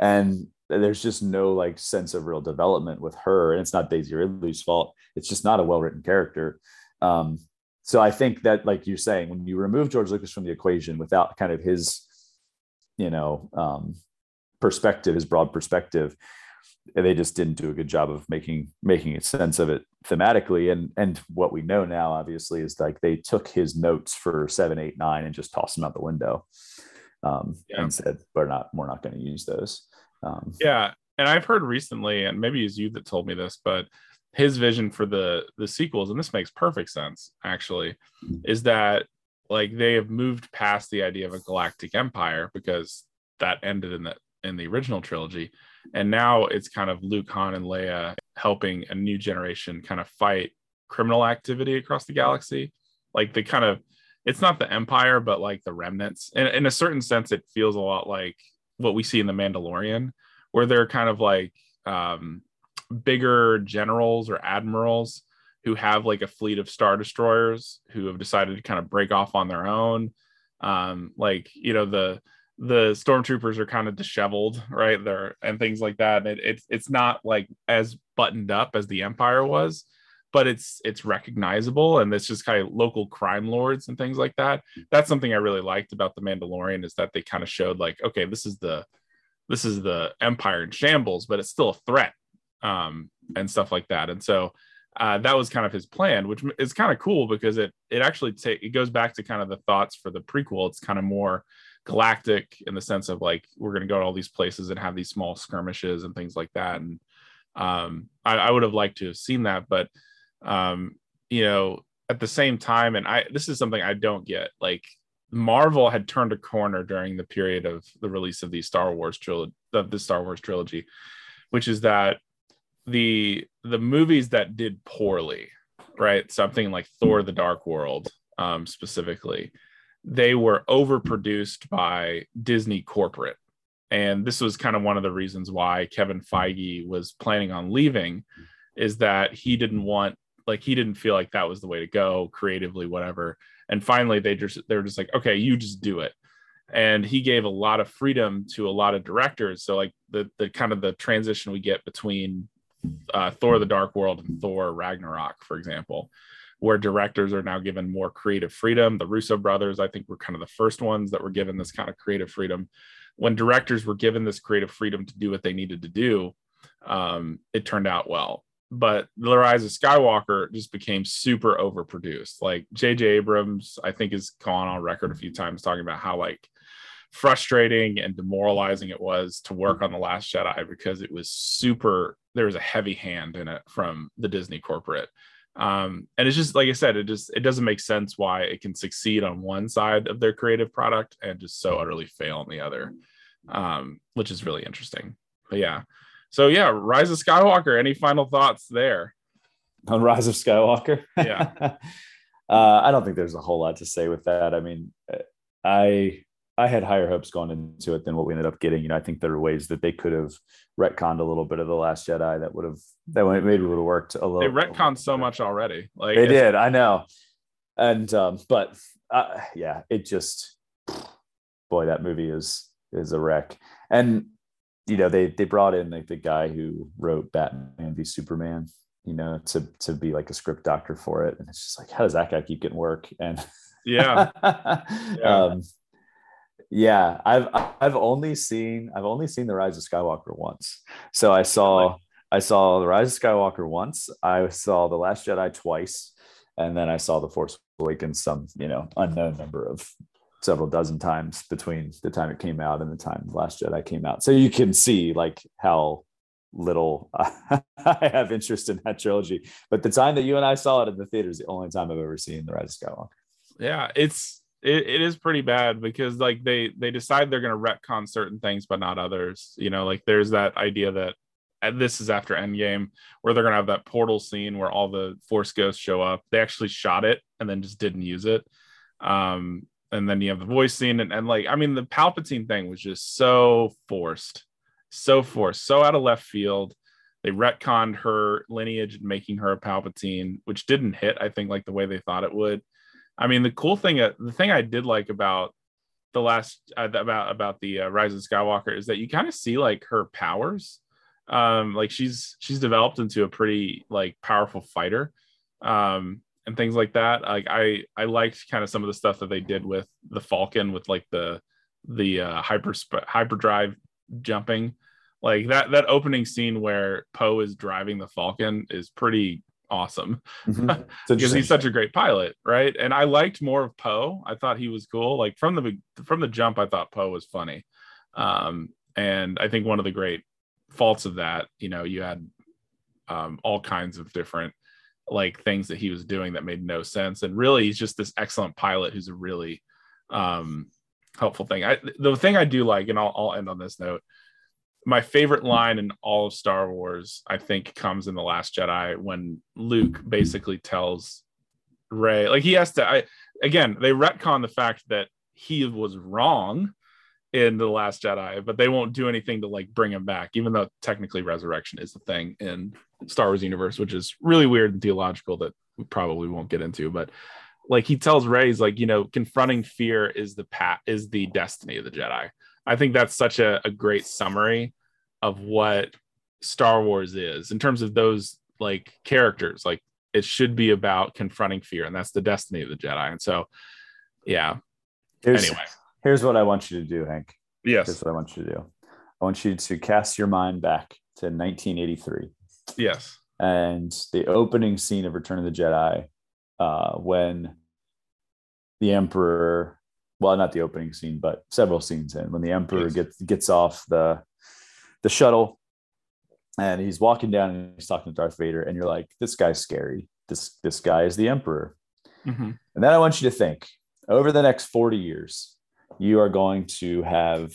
And there's just no like sense of real development with her. And it's not Daisy Ridley's fault. It's just not a well-written character. Um, so I think that, like you're saying, when you remove George Lucas from the equation without kind of his, you know, um, perspective, his broad perspective, they just didn't do a good job of making making sense of it thematically and and what we know now obviously is like they took his notes for seven eight nine and just tossed them out the window um, yeah. and said we're not we're not going to use those um, yeah and i've heard recently and maybe it's you that told me this but his vision for the the sequels and this makes perfect sense actually mm-hmm. is that like they have moved past the idea of a galactic empire because that ended in the in the original trilogy and now it's kind of Luke, Han, and Leia helping a new generation kind of fight criminal activity across the galaxy. Like the kind of, it's not the Empire, but like the remnants. And in a certain sense, it feels a lot like what we see in the Mandalorian, where they're kind of like um, bigger generals or admirals who have like a fleet of star destroyers who have decided to kind of break off on their own. Um, like you know the the stormtroopers are kind of disheveled, right? There and things like that. It, it's it's not like as buttoned up as the Empire was, but it's it's recognizable and it's just kind of local crime lords and things like that. That's something I really liked about the Mandalorian is that they kind of showed like, okay, this is the this is the Empire in shambles, but it's still a threat, um, and stuff like that. And so uh, that was kind of his plan, which is kind of cool because it it actually ta- it goes back to kind of the thoughts for the prequel. It's kind of more galactic in the sense of like we're going to go to all these places and have these small skirmishes and things like that. And um, I, I would have liked to have seen that, but um, you know, at the same time, and I this is something I don't get. Like Marvel had turned a corner during the period of the release of the Star Wars trilogy, of the Star Wars trilogy, which is that the the movies that did poorly, right? Something like Thor: The Dark World, um, specifically, they were overproduced by Disney corporate, and this was kind of one of the reasons why Kevin Feige was planning on leaving, is that he didn't want like he didn't feel like that was the way to go creatively, whatever. And finally, they just they were just like, okay, you just do it. And he gave a lot of freedom to a lot of directors. So like the the kind of the transition we get between uh, Thor: The Dark World and Thor: Ragnarok, for example, where directors are now given more creative freedom. The Russo brothers, I think, were kind of the first ones that were given this kind of creative freedom. When directors were given this creative freedom to do what they needed to do, um, it turned out well. But The Rise of Skywalker just became super overproduced. Like J.J. Abrams, I think, has gone on record a few times talking about how like frustrating and demoralizing it was to work on the last jedi because it was super there was a heavy hand in it from the disney corporate um, and it's just like i said it just it doesn't make sense why it can succeed on one side of their creative product and just so utterly fail on the other. Um, which is really interesting. But yeah. So yeah rise of skywalker any final thoughts there? On rise of skywalker? Yeah. Uh, i don't think there's a whole lot to say with that. I mean i I had higher hopes going into it than what we ended up getting. You know, I think there are ways that they could have retconned a little bit of the Last Jedi that would have that maybe would have worked a little. They retconned so much already. Like they did, I know. And um, but uh, yeah, it just boy, that movie is is a wreck. And you know, they they brought in like the guy who wrote Batman v Superman, you know, to to be like a script doctor for it. And it's just like, how does that guy keep getting work? And yeah. yeah. Um, yeah, I've I've only seen I've only seen the Rise of Skywalker once. So I saw I saw the Rise of Skywalker once. I saw the Last Jedi twice, and then I saw the Force Awakens some you know unknown number of several dozen times between the time it came out and the time the Last Jedi came out. So you can see like how little I have interest in that trilogy. But the time that you and I saw it in the theater is the only time I've ever seen the Rise of Skywalker. Yeah, it's it, it is pretty bad because like they they decide they're going to retcon certain things but not others you know? Like there's that idea that and this is after endgame where they're going to have that portal scene where all the force ghosts show up. They actually shot it and then just didn't use it. Um and then you have the voice scene and, and like i mean the palpatine thing was just so forced so forced so out of left field. They retconned her lineage and making her a palpatine which didn't hit i think like the way they thought it would I mean, the cool thing, uh, the thing I did like about the last uh, about about the uh, Rise of Skywalker is that you kind of see like her powers. Um, like she's she's developed into a pretty like powerful fighter, um, and things like that. Like I I liked kind of some of the stuff that they did with the Falcon with like the the uh, hyper hyperdrive jumping like that that opening scene where Poe is driving the Falcon is pretty awesome mm-hmm. because he's such a great pilot, right? And I liked more of Poe. I thought he was cool. Like from the from the jump, I thought Poe was funny. Um, and I think one of the great faults of that, you know, you had um, all kinds of different like things that he was doing that made no sense. And really, he's just this excellent pilot who's a really um, helpful thing. I, the thing I do like, and I'll, I'll end on this note my favorite line in all of Star Wars, I think, comes in the Last Jedi when Luke basically tells Rey, like he has to. I again, they retcon the fact that he was wrong in the Last Jedi, but they won't do anything to like bring him back, even though technically resurrection is the thing in Star Wars universe, which is really weird and theological that we probably won't get into. But like he tells Rey, he's like, you know, confronting fear is the pat is the destiny of the Jedi. I think that's such a, a great summary of what Star Wars is in terms of those like characters. Like it should be about confronting fear, and that's the destiny of the Jedi. And so, yeah. Here's, anyway, here's what I want you to do, Hank. Yes. Here's what I want you to do. I want you to cast your mind back to 1983. Yes. and the opening scene of Return of the Jedi, uh, when the Emperor, well, not the opening scene, but several scenes in, when the Emperor Yes. gets gets off the the shuttle and he's walking down and he's talking to Darth Vader, and you're like, this guy's scary. This this guy is the Emperor. Mhm. And then I want you to think over the next 40 years, you are going to have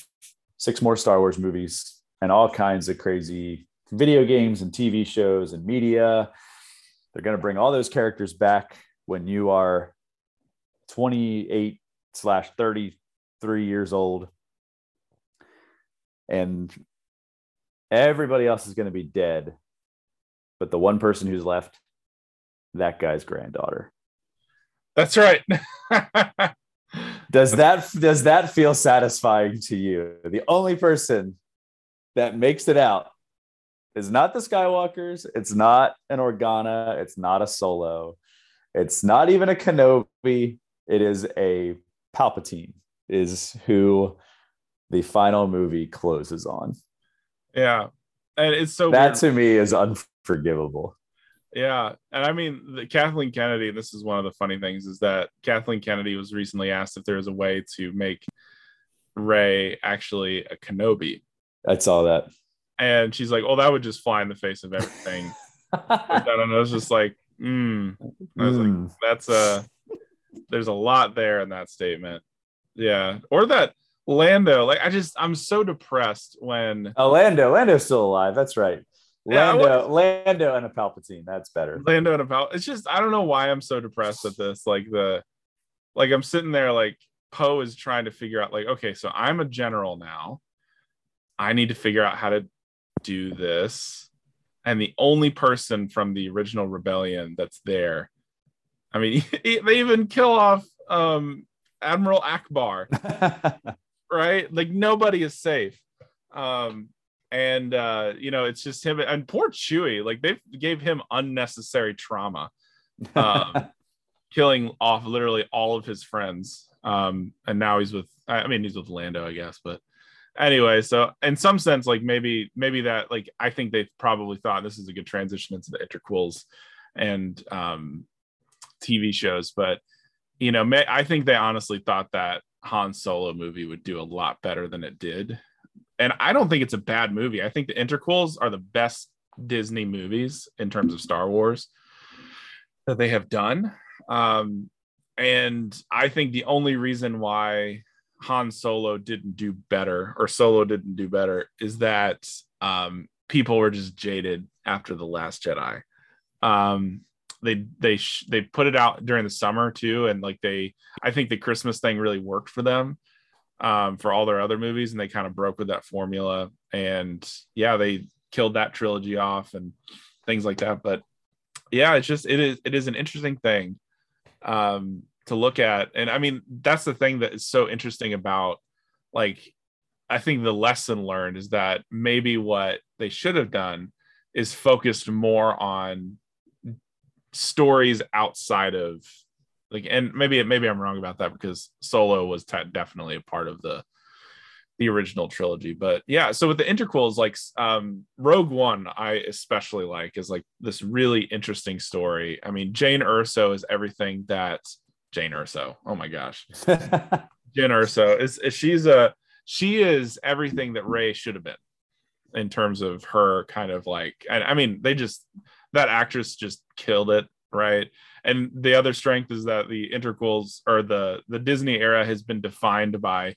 six more Star Wars movies and all kinds of crazy video games and TV shows and media. They're going to bring all those characters back when you are 28 slash 33 years old. And everybody else is going to be dead. But the one person who's left, that guy's granddaughter. That's right. Does that does that feel satisfying to you? The only person that makes it out is not the Skywalkers. It's not an Organa. It's not a Solo. It's not even a Kenobi. It is a Palpatine. Is who the final movie closes on. yeah. And it's so That weird. to me is unforgivable. Yeah, and I mean the Kathleen Kennedy. This is one of the funny things is that Kathleen Kennedy was recently asked if there was a way to make Rey actually a Kenobi, I saw that. and she's like, "Oh, that would just fly in the face of everything." I don't know. It's just like, mm, I was like, Mm. that's a. There's a lot there in that statement. Yeah, or that Lando. Like, I just I'm so depressed when Oh, Lando. Lando's still alive. That's right. Yeah, I Lando, Lando and a Palpatine. That's better. Lando and about it's just I don't know why I'm so depressed at this. Like the like I'm sitting there like Poe is trying to figure out like okay, so I'm a general now. I need to figure out how to do this. And the only person from the original rebellion that's there, I mean, they even kill off um Admiral Ackbar right? Like nobody is safe. Um, and uh, you know, it's just him and poor Chewie, like they gave him unnecessary trauma, um, killing off literally all of his friends. Um, and now he's with I mean he's with Lando, I guess, but anyway, so in some sense, like maybe maybe that like I think they probably thought this is a good transition into the interquels and um TV shows, but you know, may, I think they honestly thought that Han Solo movie would do a lot better than it did. And I don't think it's a bad movie. I think the interquels are the best Disney movies in terms of Star Wars that they have done. Um, and I think the only reason why Han Solo didn't do better or Solo didn't do better is that um, people were just jaded after the Last Jedi. Um, they they sh- they put it out during the summer too, and like they I think the Christmas thing really worked for them um, for all their other movies, and they kind of broke with that formula. And yeah, they killed that trilogy off and things like that. But yeah, it's just it is it is an interesting thing um, to look at, and I mean that's the thing that is so interesting about like I think the lesson learned is that maybe what they should have done is focused more on stories outside of like and maybe maybe I'm wrong about that because Solo was te- definitely a part of the the original trilogy but yeah so with the interquels like um Rogue One I especially like is like this really interesting story. I mean Jane Erso is everything that Jane Erso oh my gosh. Jane Erso is, is she's a she is everything that Rey should have been in terms of her kind of like and I mean they just that actress just killed it right? And the other strength is that the interquels or the the Disney era has been defined by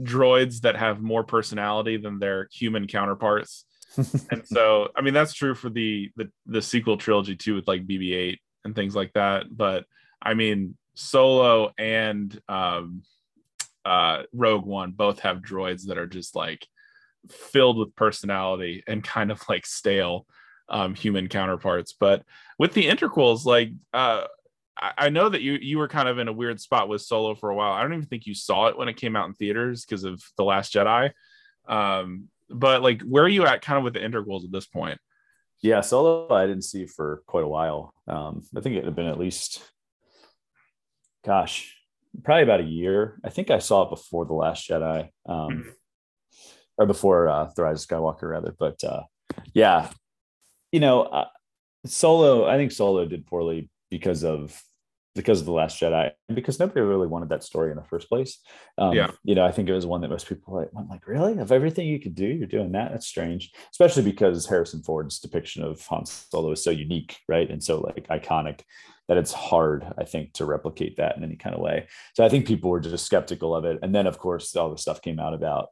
droids that have more personality than their human counterparts. And so I mean that's true for the the the sequel trilogy too with like BB-8 and things like that. But I mean Solo and um uh Rogue One both have droids that are just like filled with personality and kind of like stale um human counterparts but with the interquels like uh I I know that you you were kind of in a weird spot with Solo for a while. I don't even think you saw it when it came out in theaters because of The Last Jedi. Um, but like, where are you at kind of with the interquels at this point? yeah, Solo I didn't see for quite a while. Um, I think it had been at least, gosh, probably about a year. I think I saw it before the Last Jedi, um, Mhm. or before uh, the Rise of Skywalker, rather. But uh, yeah, you know, uh, Solo, I think Solo did poorly because of because of the Last Jedi, and because nobody really wanted that story in the first place. Um, Yeah. you know, I think it was one that most people like went like, really, of everything you could do, you're doing that. That's strange, especially because Harrison Ford's depiction of Han Solo is so unique, right, and so like iconic that it's hard, I think, to replicate that in any kind of way. So I think people were just skeptical of it, and then of course all the stuff came out about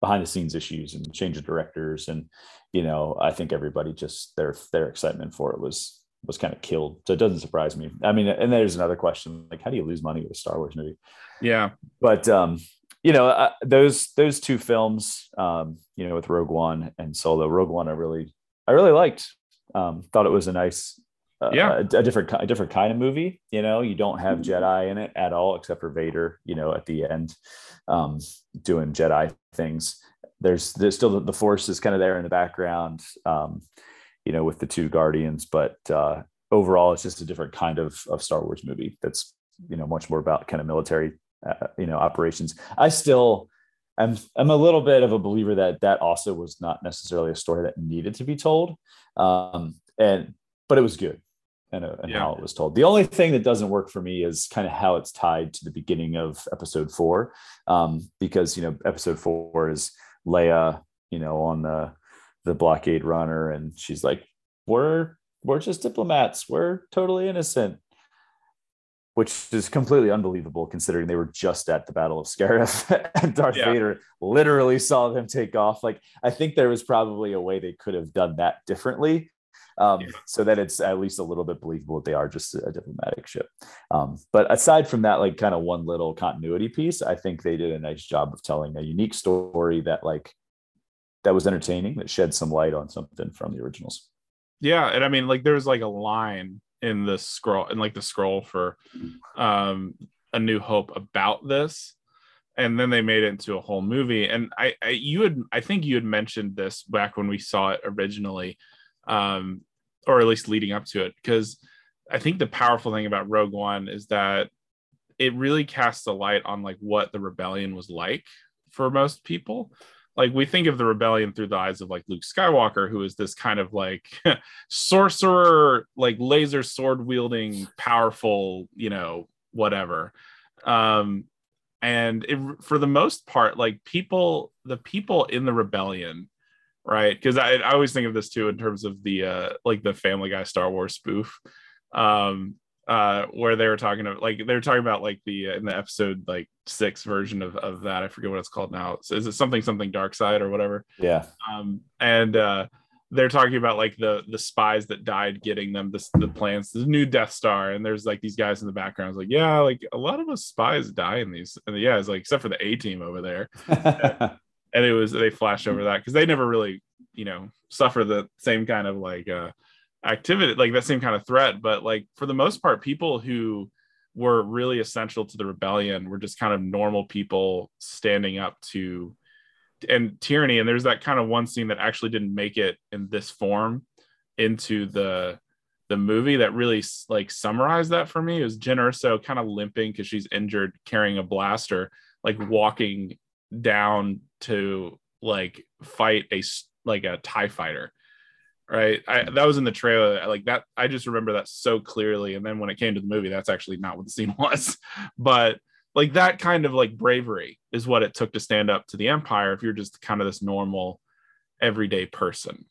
behind the scenes issues and change of directors. And you know i think everybody just their their excitement for it was was kind of killed. So it doesn't surprise me. I mean and there's another question like how do you lose money with a star wars movie? Yeah. but um you know uh, those those two films um you know with rogue one and solo rogue one i really i really liked. Um thought it was a nice uh, Yeah. a, a different a different kind of movie you know? You don't have jedi in it at all except for vader you know at the end um doing jedi things. There's there's still the, the force is kind of there in the background um you know with the two guardians but uh overall it's just a different kind of of star wars movie that's you know much more about kind of military uh, you know operations. I still I'm i'm a little bit of a believer that that also was not necessarily a story that needed to be told um and but it was good and, uh, and Yeah. how it was told the only thing that doesn't work for me is kind of how it's tied to the beginning of episode four um because you know episode four is leia you know on the the blockade runner and she's like we're we're just diplomats we're totally innocent which is completely unbelievable considering they were just at the Battle of Scarif and Darth Yeah. Vader literally saw them take off. Like, I think there was probably a way they could have done that differently. Um, Yeah. so that it's at least a little bit believable that they are just a diplomatic ship. Um, but aside from that, like kind of one little continuity piece, I think they did a nice job of telling a unique story that like that was entertaining, that shed some light on something from the originals. Yeah, and I mean, like, there was like a line in the scroll, in like the scroll for um A New Hope about this, and then they made it into a whole movie. And I, I you had, I think you had mentioned this back when we saw it originally, um, or at least leading up to it, because I think the powerful thing about Rogue One is that it really casts a light on like what the rebellion was like for most people like we think of the rebellion through the eyes of like Luke Skywalker, who is this kind of like sorcerer, like laser sword wielding, powerful, you know, whatever. Um, and it, for the most part, like people, the people in the rebellion, right? Because I, I always think of this too in terms of the uh, like the Family Guy Star Wars spoof. Um, uh where they were talking about like they were talking about like the uh, in the episode like six version of, of that i forget what it's called now so is it something something dark side or whatever Yeah. um and uh they're talking about like the the spies that died getting them this the plans the new death star and there's like these guys in the background it's like yeah like a lot of us spies die in these and yeah it's like except for the a team over there and it was they flashed over that because they never really you know suffer the same kind of like uh activity like that same kind of threat but like for the most part people who were really essential to the rebellion were just kind of normal people standing up to and tyranny and there's that kind of one scene that actually didn't make it in this form into the the movie that really like summarized that for me was Jyn Erso kind of limping because she's injured carrying a blaster like walking down to like fight a like a tie fighter right? I, that was in the trailer. Like that i just remember that so clearly. And then when it came to the movie that's actually not what the scene was. But like that kind of like bravery is what it took to stand up to the empire if you're just kind of this normal everyday person.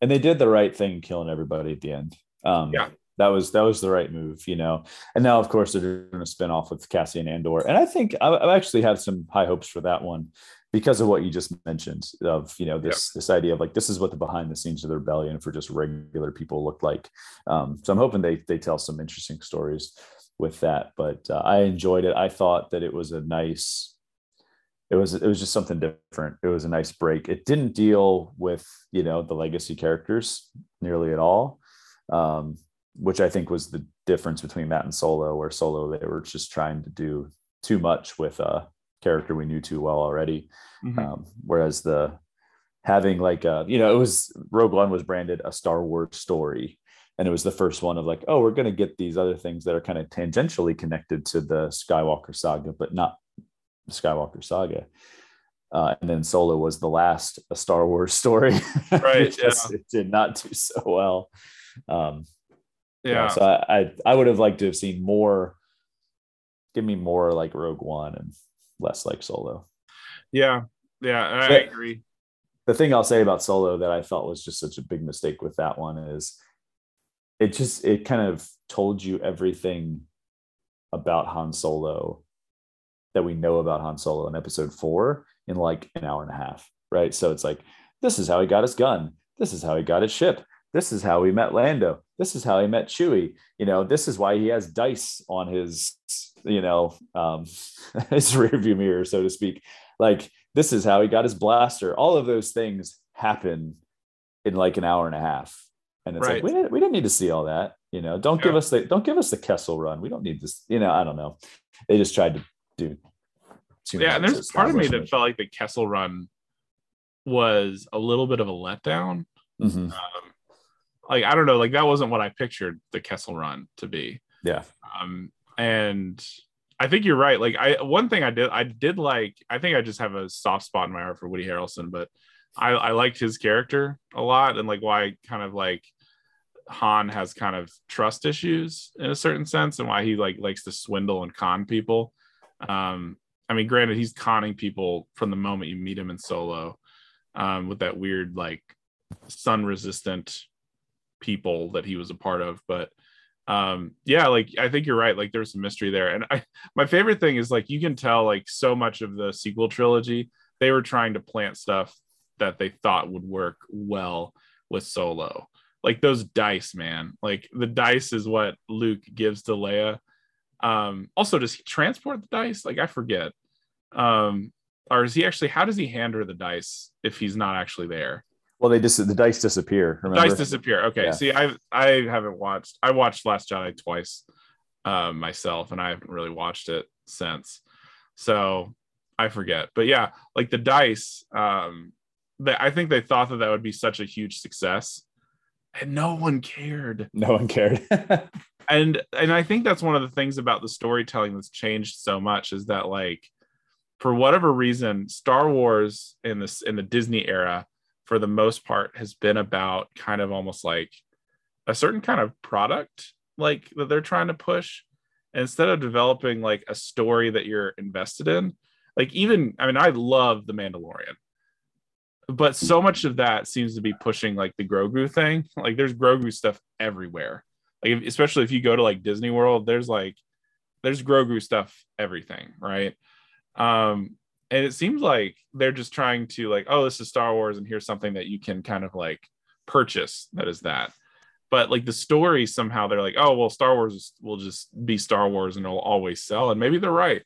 And they did the right thing killing everybody at the end. Um Yeah. that was that was the right move you know? And now of course they're doing a spin-off with cassian andor. And i think i, I actually have some high hopes for that one because of what you just mentioned of you know this this idea of like this is what the behind the scenes of the rebellion for just regular people looked like. Um so i'm hoping they they tell some interesting stories with that but uh, i enjoyed it. I thought that it was a nice it was it was just something different. It was a nice break. It didn't deal with you know the legacy characters nearly at all um which i think was the difference between that and solo where solo they were just trying to do too much with a character we knew too well already Mhm. um whereas the having like a you know it was rogue one was branded a star wars story and it was the first one of like oh we're going to get these other things that are kind of tangentially connected to the skywalker saga but not the skywalker saga Uh, and then Solo was the last a Star Wars story. Right. yeah. it did not do so well. Um, Yeah. So I, I I would have liked to have seen more. Give me more like Rogue One and less like Solo. Yeah. Yeah. I, agree. the thing I'll say about Solo that I thought was just such a big mistake with that one is it just it kind of told you everything about Han Solo that we know about Han Solo in episode 4 in like an hour and a half, right? So it's like this is how he got his gun. This is how he got his ship. This is how he met Lando. This is how he met Chewie. You know, this is why he has dice on his, you know, um, his rearview mirror, so to speak. Like this is how he got his blaster. All of those things happen in like an hour and a half, and it's Right. like we didn't, we didn't need to see all that. You know, don't give us the don't give us the Kessel run. We don't need this. You know, I don't know. They just tried to do. too Yeah. And there's part of me that felt like the Kessel run was a little bit of a letdown. Mhm. Um, like, I don't know. Like, that wasn't what I pictured the Kessel run to be. Yeah. um and i think you're right like i one thing i did i did like i think i just have a soft spot in my heart for woody harrelson but i i liked his character a lot and like why kind of like han has kind of trust issues in a certain sense and why he like likes to swindle and con people um i mean granted he's conning people from the moment you meet him in solo um with that weird like sun resistant people that he was a part of but um yeah like i think you're right like there's some mystery there and i my favorite thing is like you can tell like so much of the sequel trilogy they were trying to plant stuff that they thought would work well with solo. Like those dice man like the dice is what luke gives to leia. Um also does he transport the dice? Like i forget. Um or is he actually how does he hand her the dice if he's not actually there Well, they just the dice disappear. Remember? dice disappear. Okay, Yeah. see, I I haven't watched. I watched Last Jedi twice um, myself, and I haven't really watched it since. So I forget. But yeah, like the dice. Um, that I think they thought that that would be such a huge success, and no one cared. No one cared. And and I think that's one of the things about the storytelling that's changed so much is that like, for whatever reason, Star Wars in this in the Disney era for the most part has been about kind of almost like a certain kind of product like that they're trying to push. Instead of developing like a story that you're invested in like even i mean i love the mandalorian but so much of that seems to be pushing like the grogu thing. Like there's grogu stuff everywhere. Like especially if you go to like disney world there's like there's grogu stuff everything right? Um and it seems like they're just trying to like oh this is star wars and here's something that you can kind of like purchase that is that. But like the story somehow they're like oh well star wars will just be star wars and it'll always sell. And maybe they're right.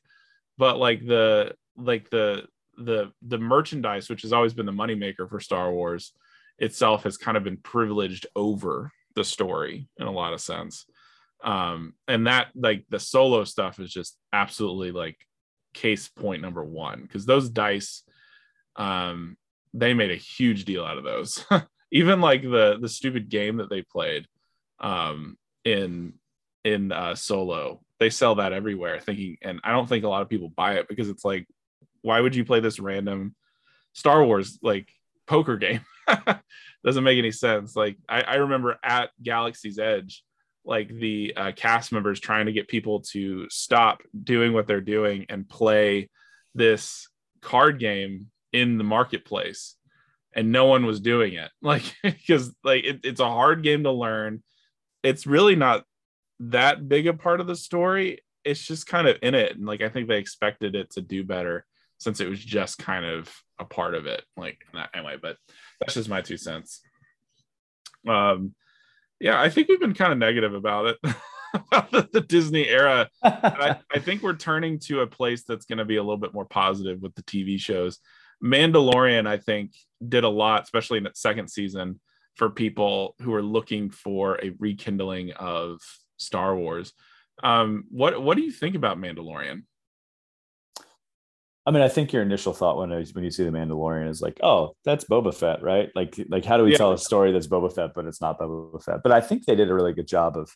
But like the like the the the merchandise which has always been the moneymaker for star wars itself has kind of been privileged over the story in a lot of sense. Um and that like the solo stuff is just absolutely like case point number one because those dice um they made a huge deal out of those. Even like the the stupid game that they played um in in uh solo they sell that everywhere thinking and i don't think a lot of people buy it because it's like why would you play this random star wars like poker game? Doesn't make any sense. Like i, I remember at galaxy's edge like the uh, cast members trying to get people to stop doing what they're doing and play this card game in the marketplace. And no one was doing it. Like because like it, it's a hard game to learn. It's really not that big a part of the story. It's just kind of in it. And like i think they expected it to do better since it was just kind of a part of it like anyway but that's just my two cents. Um yeah i think we've been kind of negative about it about the, the disney era I, I think we're turning to a place that's going to be a little bit more positive with the TV shows. Mandalorian, I think, did a lot, especially in its second season, for people who are looking for a rekindling of Star Wars. Um, what what do you think about Mandalorian? I mean, I think your initial thought when I, when you see the Mandalorian is like, oh, that's Boba Fett, right? Like, like how do we Yeah. tell a story that's Boba Fett, but it's not Boba Fett? But I think they did a really good job of,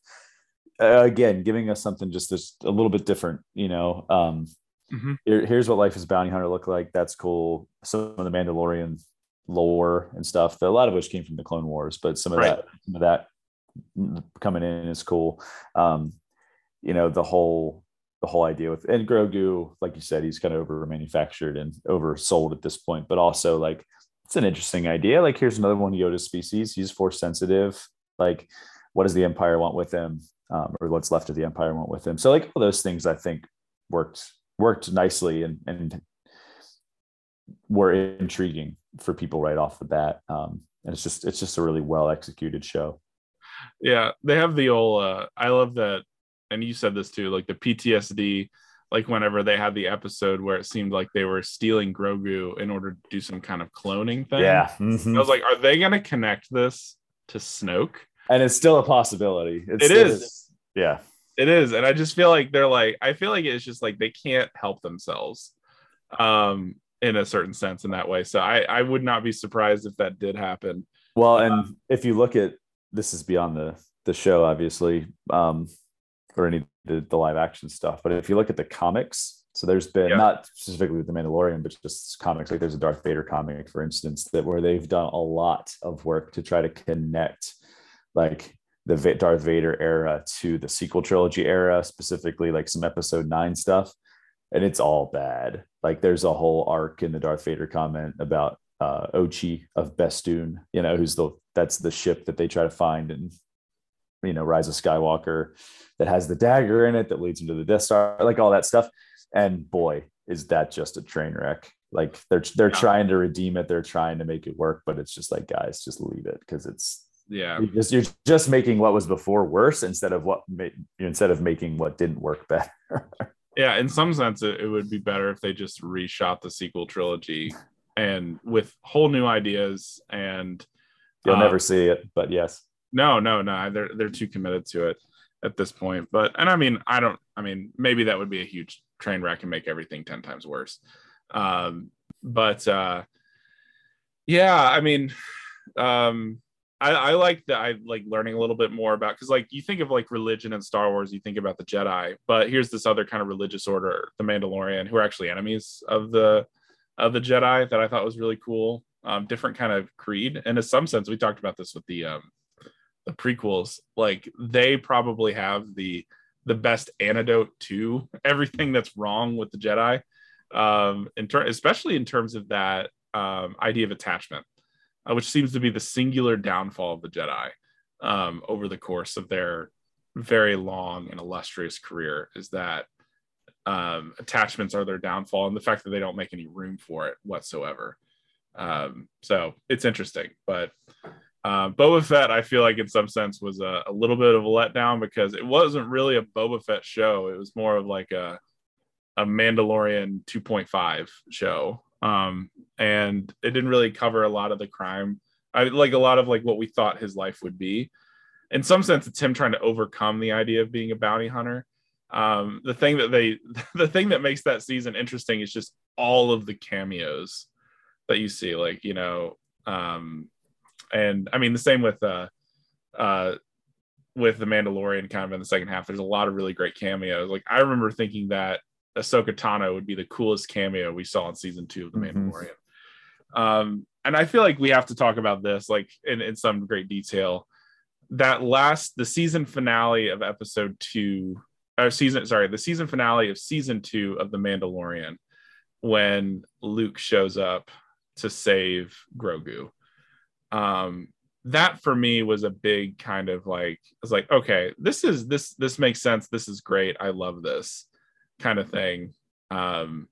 uh, again, giving us something just this a little bit different. You know, um, Mm-hmm. Here, here's what life as bounty hunter look like. That's cool. Some of the Mandalorian lore and stuff. A lot of which came from the Clone Wars, but some of Right. that, some of that coming in is cool. Um, you know, the whole the whole idea with and Grogu, like you said, he's kind of over manufactured and oversold at this point, but also like it's an interesting idea. Like here's another one Yoda species. He's force sensitive. Like, what does the Empire want with him? Um, or what's left of the Empire want with him? So like all those things I think worked worked nicely and and were intriguing for people right off the bat. Um, and it's just it's just a really well executed show. Yeah, they have the old. Uh, I love that, and you said this too. Like the PTSD, like whenever they had the episode where it seemed like they were stealing Grogu in order to do some kind of cloning thing. Mhm. I was like, are they going to connect this to Snoke? and it's still a possibility. It's, It is. yeah. It is, and I just feel like they're like. I feel like it's just like they can't help themselves, um, in a certain sense in that way. So I I would not be surprised if that did happen. Well, and if you look at this is beyond the the show, obviously, um, or any the, the live action stuff. But if you look at the comics, so there's been Yeah. not specifically with the Mandalorian, but just comics. Like there's a Darth Vader comic, for instance, that where they've done a lot of work to try to connect, like the Darth Vader era to the sequel trilogy era, specifically like some Episode Nine stuff, and it's all bad. Like there's a whole arc in the Darth Vader comment about uh, Ochi of Bestoon, you know, who's the that's the ship that they try to find and you know Rise of Skywalker that has the dagger in it that leads into the Death Star, like all that stuff. And boy, is that just a train wreck. Like they're they're Yeah. trying to redeem it, they're trying to make it work, but it's just like guys, just leave it because it's Yeah, you're just you're just making what was before worse instead of what instead of making what didn't work better. yeah. In some sense, it, it would be better if they just reshot the sequel trilogy and with whole new ideas and You'll Uh, never see it, but yes. No, no, no. They're they're too committed to it at this point. But and I mean, I don't. I mean, maybe that would be a huge train wreck and make everything ten times worse. Um, but uh, yeah, I mean, um, I, I like that. I like learning a little bit more about because like you think of like religion and Star Wars, you think about the Jedi, but here's this other kind of religious order, the Mandalorian, who are actually enemies of the of the Jedi that I thought was really cool. Um, different kind of creed, and in some sense, we talked about this with the um, the prequels. Like they probably have the the best antidote to everything that's wrong with the Jedi, um, in ter- especially in terms of that um, idea of attachment, uh, which seems to be the singular downfall of the Jedi um, over the course of their very long and illustrious career. Is that um, attachments are their downfall, and the fact that they don't make any room for it whatsoever. Um, so it's interesting, but uh, Boba Fett, I feel like in some sense was a, a little bit of a letdown because it wasn't really a Boba Fett show. It was more of like a a Mandalorian 2.5 show, um, and it didn't really cover a lot of the crime. I like a lot of like what we thought his life would be. In some sense, it's him trying to overcome the idea of being a bounty hunter. Um, the thing that they, the thing that makes that season interesting is just all of the cameos that you see, like you know, um, and I mean the same with uh uh with the Mandalorian kind of in the second half. There's a lot of really great cameos. Like I remember thinking that Ahsoka Tano would be the coolest cameo we saw in season two of the Mhm. Mandalorian. Um, and I feel like we have to talk about this like in, in some great detail. That last the season finale of episode two, or season sorry, the season finale of season two of the Mandalorian, when Luke shows up to save Grogu. Um, that for me was a big kind of like I was like, okay, this is this this makes sense. This is great. I love this kind of thing. Um,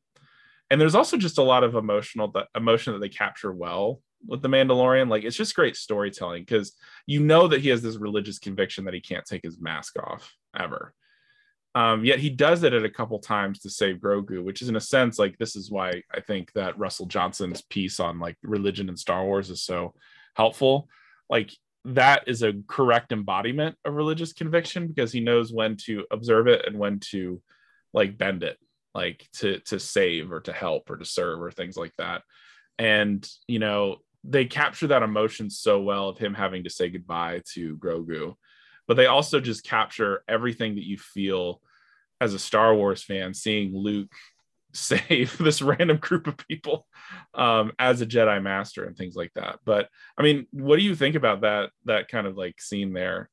and there's also just a lot of emotional that emotion that they capture well with the Mandalorian. Like it's just great storytelling because you know that he has this religious conviction that he can't take his mask off ever. Um, yet he does it at a couple times to save Grogu, which is in a sense like this is why I think that Russell Johnson's piece on like religion and Star Wars is so helpful. Like that is a correct embodiment of religious conviction because he knows when to observe it and when to like bend it, like to to save or to help or to serve or things like that. And you know, they capture that emotion so well of him having to say goodbye to Grogu but they also just capture everything that you feel as a Star Wars fan seeing Luke save this random group of people um, as a Jedi Master and things like that. But I mean, what do you think about that that kind of like scene there?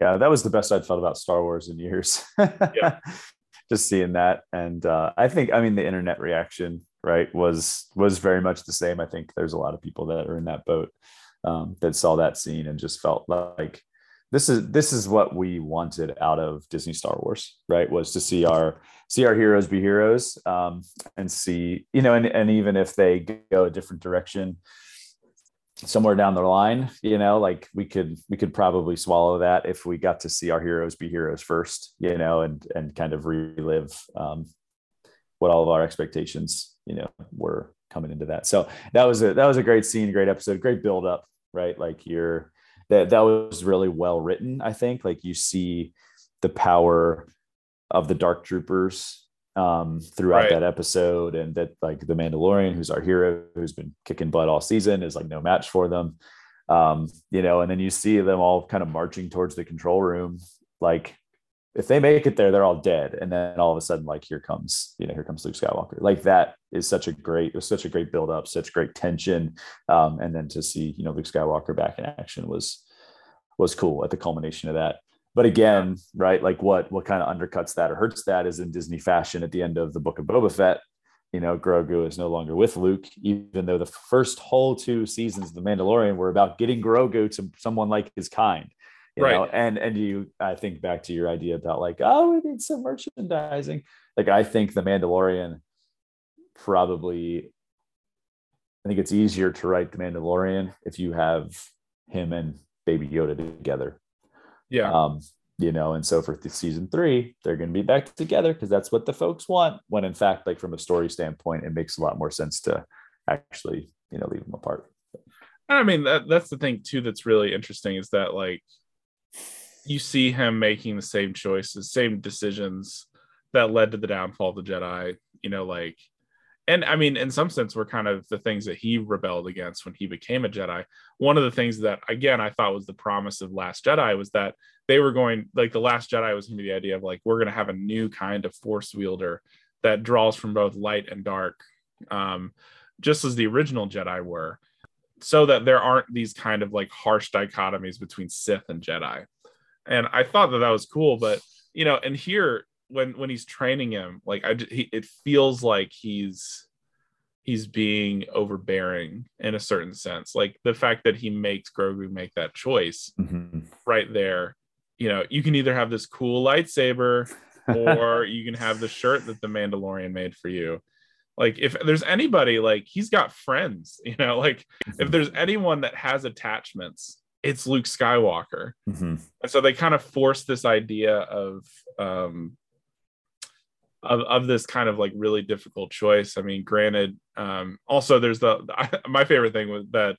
Yeah, that was the best I'd felt about Star Wars in years. yeah. Just seeing that, and uh, I think I mean the internet reaction right was was very much the same. I think there's a lot of people that are in that boat um, that saw that scene and just felt like this is this is what we wanted out of Disney Star Wars, right? Was to see our see our heroes be heroes, um, and see you know, and and even if they go a different direction somewhere down the line, you know, like we could we could probably swallow that if we got to see our heroes be heroes first, you know, and and kind of relive um, what all of our expectations, you know, were coming into that. So that was a that was a great scene, great episode, great build up, right? Like you're that that was really well written. I think like you see the power of the Dark Troopers um, throughout right. that episode, and that like the Mandalorian, who's our hero, who's been kicking butt all season, is like no match for them. Um, you know, and then you see them all kind of marching towards the control room, like if they make it there, they're all dead. And then all of a sudden, like here comes, you know, here comes Luke Skywalker. Like that is such a great, it was such a great build up, such great tension. Um, and then to see, you know, Luke Skywalker back in action was was cool at the culmination of that. But again, right, like what what kind of undercuts that or hurts that is in Disney fashion at the end of the book of Boba Fett. You know, Grogu is no longer with Luke, even though the first whole two seasons of The Mandalorian were about getting Grogu to someone like his kind you right. know and and you i think back to your idea about like oh we need some merchandising like i think the mandalorian probably i think it's easier to write the mandalorian if you have him and baby yoda together yeah. Um you know and so for season three they're going to be back together because that's what the folks want when in fact like from a story standpoint it makes a lot more sense to actually you know leave them apart. I mean that, that's the thing too that's really interesting is that like you see him making the same choices, same decisions that led to the downfall of the Jedi, you know, like and I mean, in some sense, were kind of the things that he rebelled against when he became a Jedi. One of the things that, again, I thought was the promise of Last Jedi was that they were going, like, the Last Jedi was going to be the idea of, like, we're going to have a new kind of Force wielder that draws from both light and dark, um, just as the original Jedi were, so that there aren't these kind of like harsh dichotomies between Sith and Jedi and I thought that that was cool. But you know, and here when when he's training him, like I, he, it feels like he's he's being overbearing in a certain sense. Like the fact that he makes Grogu make that choice mm-hmm. right there. You know, you can either have this cool lightsaber or you can have the shirt that the Mandalorian made for you. Like if there's anybody like he's got friends, you know, like if mm-hmm. there's anyone that has attachments it's Luke Skywalker. Mm-hmm. And so they kind of force this idea of um of, of this kind of like really difficult choice. I mean, granted, um also there's the, the my favorite thing was that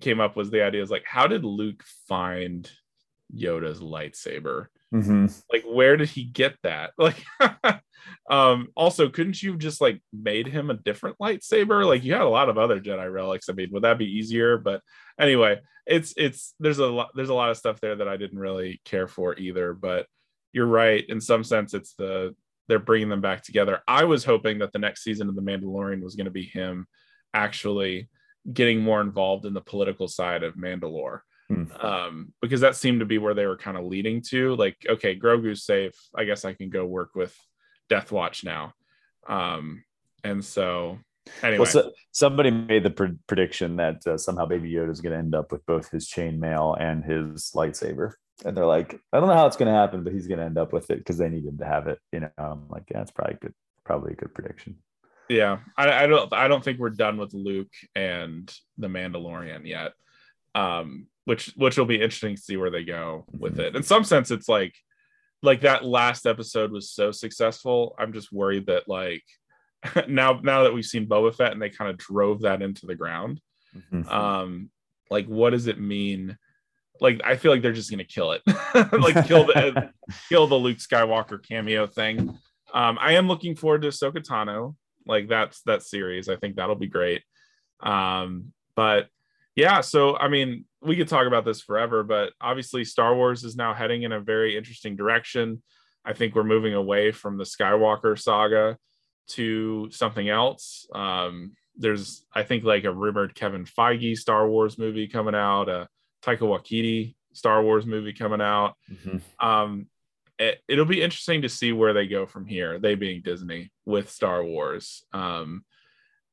came up was the idea is like how did Luke find Yoda's lightsaber? Mm-hmm. Like where did he get that? Like um also couldn't you just like made him a different lightsaber like you had a lot of other jedi relics i mean would that be easier but anyway it's it's there's a lot there's a lot of stuff there that i didn't really care for either but you're right in some sense it's the they're bringing them back together i was hoping that the next season of the mandalorian was going to be him actually getting more involved in the political side of mandalore Hmm. Um, because that seemed to be where they were kind of leading to. Like, okay, Grogu's safe. I guess I can go work with Death Watch now. Um, and so anyway, well, so somebody made the pre- prediction that uh, somehow Baby Yoda is going to end up with both his chainmail and his lightsaber. And they're like, I don't know how it's going to happen, but he's going to end up with it because they need him to have it. You know, I'm like, yeah, it's probably good, probably a good prediction. Yeah, I, I don't, I don't think we're done with Luke and the Mandalorian yet. Um, which which will be interesting to see where they go with mm-hmm. it. In some sense, it's like like that last episode was so successful. I'm just worried that like now now that we've seen Boba Fett and they kind of drove that into the ground. Mm-hmm. Um, like what does it mean? Like I feel like they're just gonna kill it, like kill the kill the Luke Skywalker cameo thing. Um, I am looking forward to Ahsoka Tano. Like that's that series. I think that'll be great. Um, but yeah, so I mean, we could talk about this forever, but obviously Star Wars is now heading in a very interesting direction. I think we're moving away from the Skywalker saga to something else. Um, there's, I think, like a rumored Kevin Feige Star Wars movie coming out, a Taika Waititi Star Wars movie coming out. Mm-hmm. Um, it, will be interesting to see where they go from here. They being Disney with Star Wars. Um,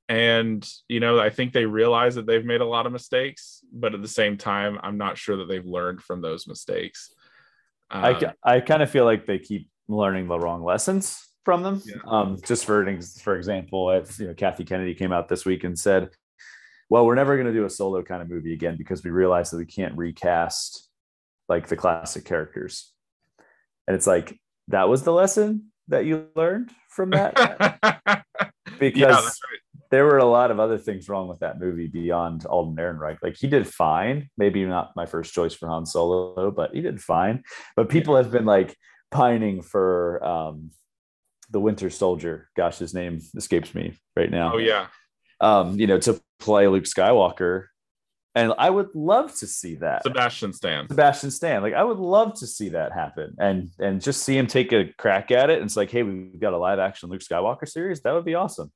and you know, I think they realize that they've made a lot of mistakes, but at the same time, I'm not sure that they've learned from those mistakes. Um, I I kind of feel like they keep learning the wrong lessons from them. Yeah. Um, just for for example, if you know Kathy Kennedy came out this week and said, "Well, we're never going to do a solo kind of movie again because we realize that we can't recast like the classic characters." And it's like that was the lesson that you learned from that because yeah, right. there were a lot of other things wrong with that movie beyond Alden Ehrenreich. Like he did fine, maybe not my first choice for Han Solo, but he did fine. But people have been like pining for um, the Winter Soldier. Gosh, his name escapes me right now. Oh yeah. Um, you know, to play Luke Skywalker. And I would love to see that. Sebastian Stan. Sebastian Stan. Like I would love to see that happen and and just see him take a crack at it. And it's like, hey, we've got a live action Luke Skywalker series. That would be awesome.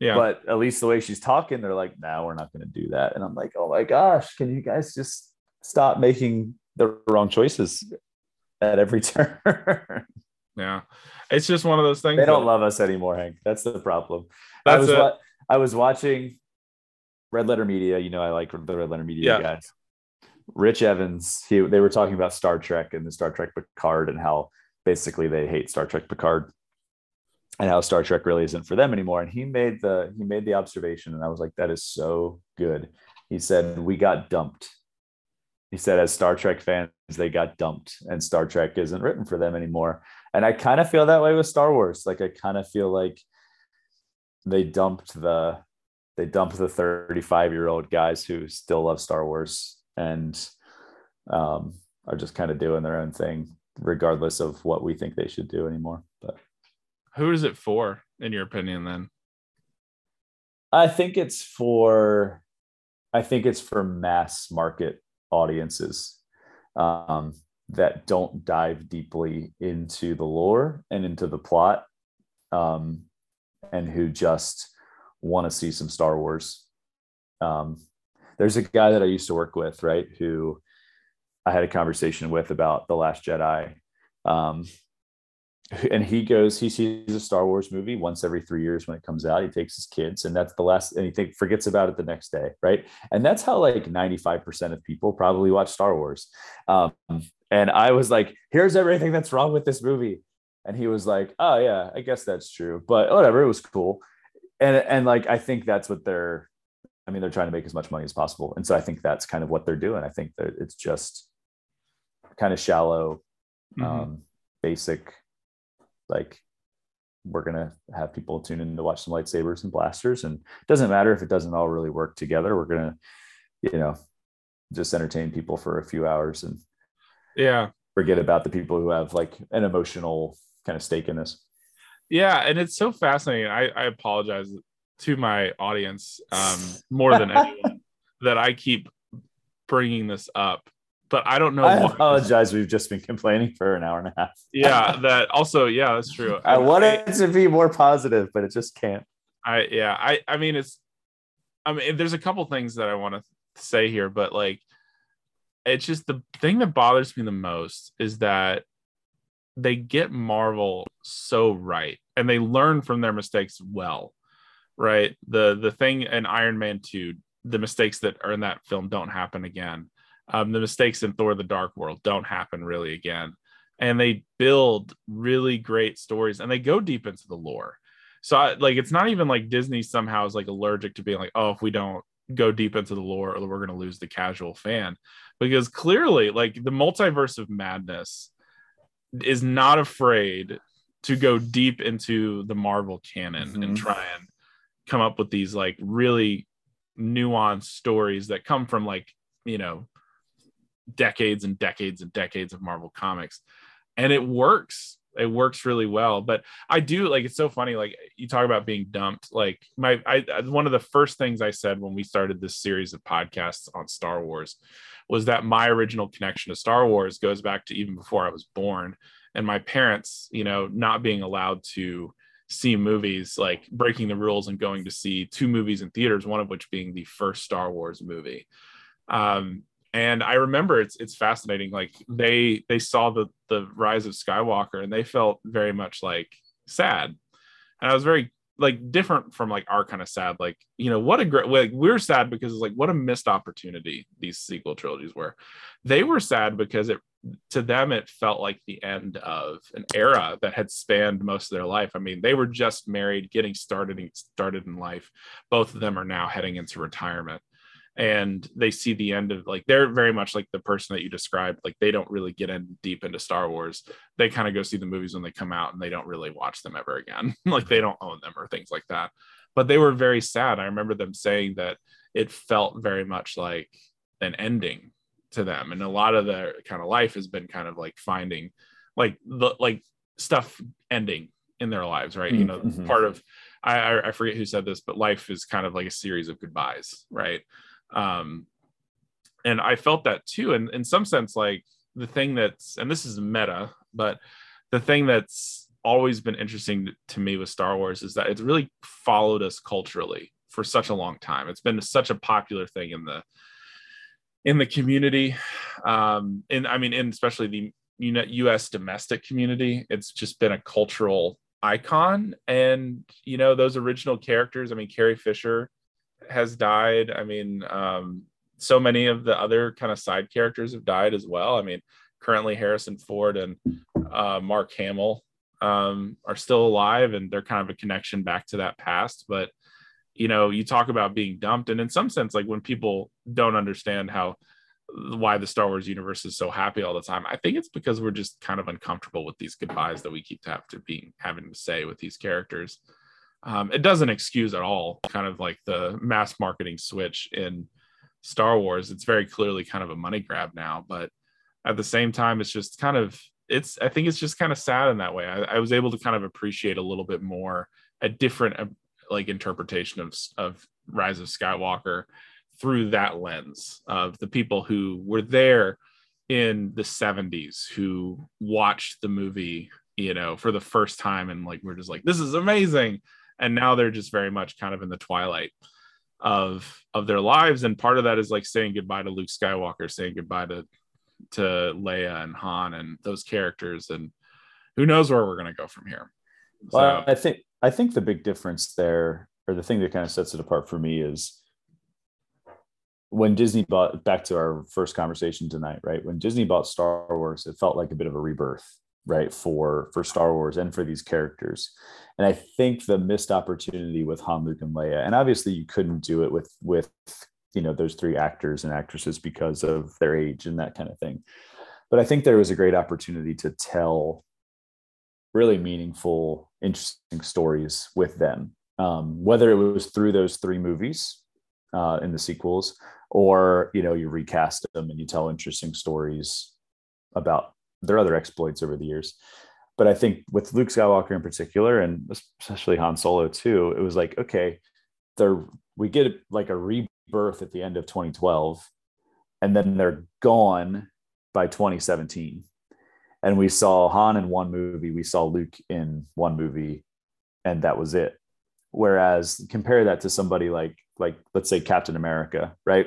Yeah. But at least the way she's talking, they're like, no, we're not going to do that. And I'm like, oh my gosh, can you guys just stop making the wrong choices at every turn? yeah. It's just one of those things. They don't that, love us anymore, Hank. That's the problem. I was wa- I was watching Red Letter Media. You know, I like the Red Letter Media yeah. guys. Rich Evans. He they were talking about Star Trek and the Star Trek Picard and how basically they hate Star Trek Picard and how Star Trek really isn't for them anymore. And he made the he made the observation, and I was like, that is so good. He said, We got dumped. He said, as Star Trek fans, they got dumped, and Star Trek isn't written for them anymore. And I kind of feel that way with Star Wars. Like I kind of feel like they dumped the they dump the 35 year old guys who still love Star Wars and um, are just kind of doing their own thing, regardless of what we think they should do anymore. But who is it for, in your opinion, then? I think it's for I think it's for mass market audiences. Um, that don't dive deeply into the lore and into the plot um, and who just want to see some Star Wars. Um, there's a guy that I used to work with, right, who I had a conversation with about The Last Jedi. Um, and he goes, he sees a Star Wars movie once every three years when it comes out. He takes his kids, and that's the last, and he think, forgets about it the next day, right? And that's how like 95% of people probably watch Star Wars. Um, and I was like, here's everything that's wrong with this movie. And he was like, oh, yeah, I guess that's true. But whatever, it was cool. And, and like, I think that's what they're, I mean, they're trying to make as much money as possible. And so I think that's kind of what they're doing. I think that it's just kind of shallow, mm-hmm. um, basic, like, we're going to have people tune in to watch some lightsabers and blasters. And it doesn't matter if it doesn't all really work together. We're going to, you know, just entertain people for a few hours and yeah forget about the people who have like an emotional kind of stake in this yeah and it's so fascinating. I, I apologize to my audience um, more than anyone that i keep bringing this up but i don't know i apologize. We've just been complaining for an hour and a half. Yeah that also yeah that's true. I, I wanted I, to be more positive but it just can't. I yeah i i mean it's i mean there's a couple things that i want to say here but like it's just the thing that bothers me the most is that they get Marvel so right and they learn from their mistakes well. Right. The the thing in Iron Man 2, the mistakes that are in that film don't happen again. Um, the mistakes in Thor the Dark World don't happen really again. And they build really great stories and they go deep into the lore. So I, like it's not even like Disney somehow is like allergic to being like, oh, if we don't go deep into the lore or we're going to lose the casual fan because clearly like the multiverse of madness is not afraid to go deep into the marvel canon mm-hmm. and try and come up with these like really nuanced stories that come from like you know decades and decades and decades of marvel comics. And it works. It works really well. But i do like it's so funny like you talk about being dumped. Like my i one of the first things i said when we started this series of podcasts on star wars was that my original connection to star wars goes back to even before i was born and my parents you know not being allowed to see movies like breaking the rules and going to see two movies in theaters, one of which being the first Star Wars movie. Um, and I remember it's it's fascinating. Like they they saw the the rise of Skywalker and they felt very much like sad, and I was very like different from like our kind of sad. Like you know what a great like we're sad because it's like what a missed opportunity these sequel trilogies were. They were sad because it to them it felt like the end of an era that had spanned most of their life i mean they were just married getting started started in life both of them are now heading into retirement and they see the end of like they're very much like the person that you described like they don't really get in deep into star wars. They kind of go see the movies when they come out and they don't really watch them ever again. Like they don't own them or things like that. But they were very sad. I remember them saying that it felt very much like an ending to them. And a lot of their kind of life has been kind of like finding like the like stuff ending in their lives right? Mm-hmm. you know part of I, I forget who said this but life is kind of like a series of goodbyes right um and i felt that too. And in some sense like the thing that's and this is meta but the thing that's always been interesting to me with star wars is that it's really followed us culturally for such a long time. It's been such a popular thing in the in the community. Um and i mean in especially the us domestic community it's just been a cultural icon. And you know those original characters i mean carrie fisher has died i mean um so many of the other kind of side characters have died as well. I mean currently harrison ford and uh, mark hamill um, are still alive and they're kind of a connection back to that past. But you know you talk about being dumped and in some sense like when people don't understand how why the star wars universe is so happy all the time i think it's because we're just kind of uncomfortable with these goodbyes that we keep to have to being having to say with these characters um, it doesn't excuse at all kind of like the mass marketing switch in star wars. It's very clearly kind of a money grab now but at the same time it's just kind of it's i think it's just kind of sad in that way. I, I was able to kind of appreciate a little bit more a different like interpretation of of Rise of Skywalker through that lens of the people who were there in the 70s who watched the movie you know for the first time and like we're just like this is amazing and now they're just very much kind of in the twilight of of their lives and part of that is like saying goodbye to Luke Skywalker saying goodbye to to Leia and Han and those characters and who knows where we're going to go from here well, I think I think the big difference there, or the thing that kind of sets it apart for me, is when Disney bought. Back to our first conversation tonight, right? When Disney bought Star Wars, it felt like a bit of a rebirth, right, for for Star Wars and for these characters. And I think the missed opportunity with Han, Luke, and Leia, and obviously you couldn't do it with with you know those three actors and actresses because of their age and that kind of thing. But I think there was a great opportunity to tell really meaningful, interesting stories with them. Um, whether it was through those three movies uh, in the sequels, or you know you recast them and you tell interesting stories about their other exploits over the years. But I think with Luke Skywalker in particular, and especially Han Solo too, it was like okay, they're we get like a rebirth at the end of 2012, and then they're gone by 2017 and we saw Han in one movie, we saw Luke in one movie, and that was it. Whereas compare that to somebody like like let's say Captain America, right?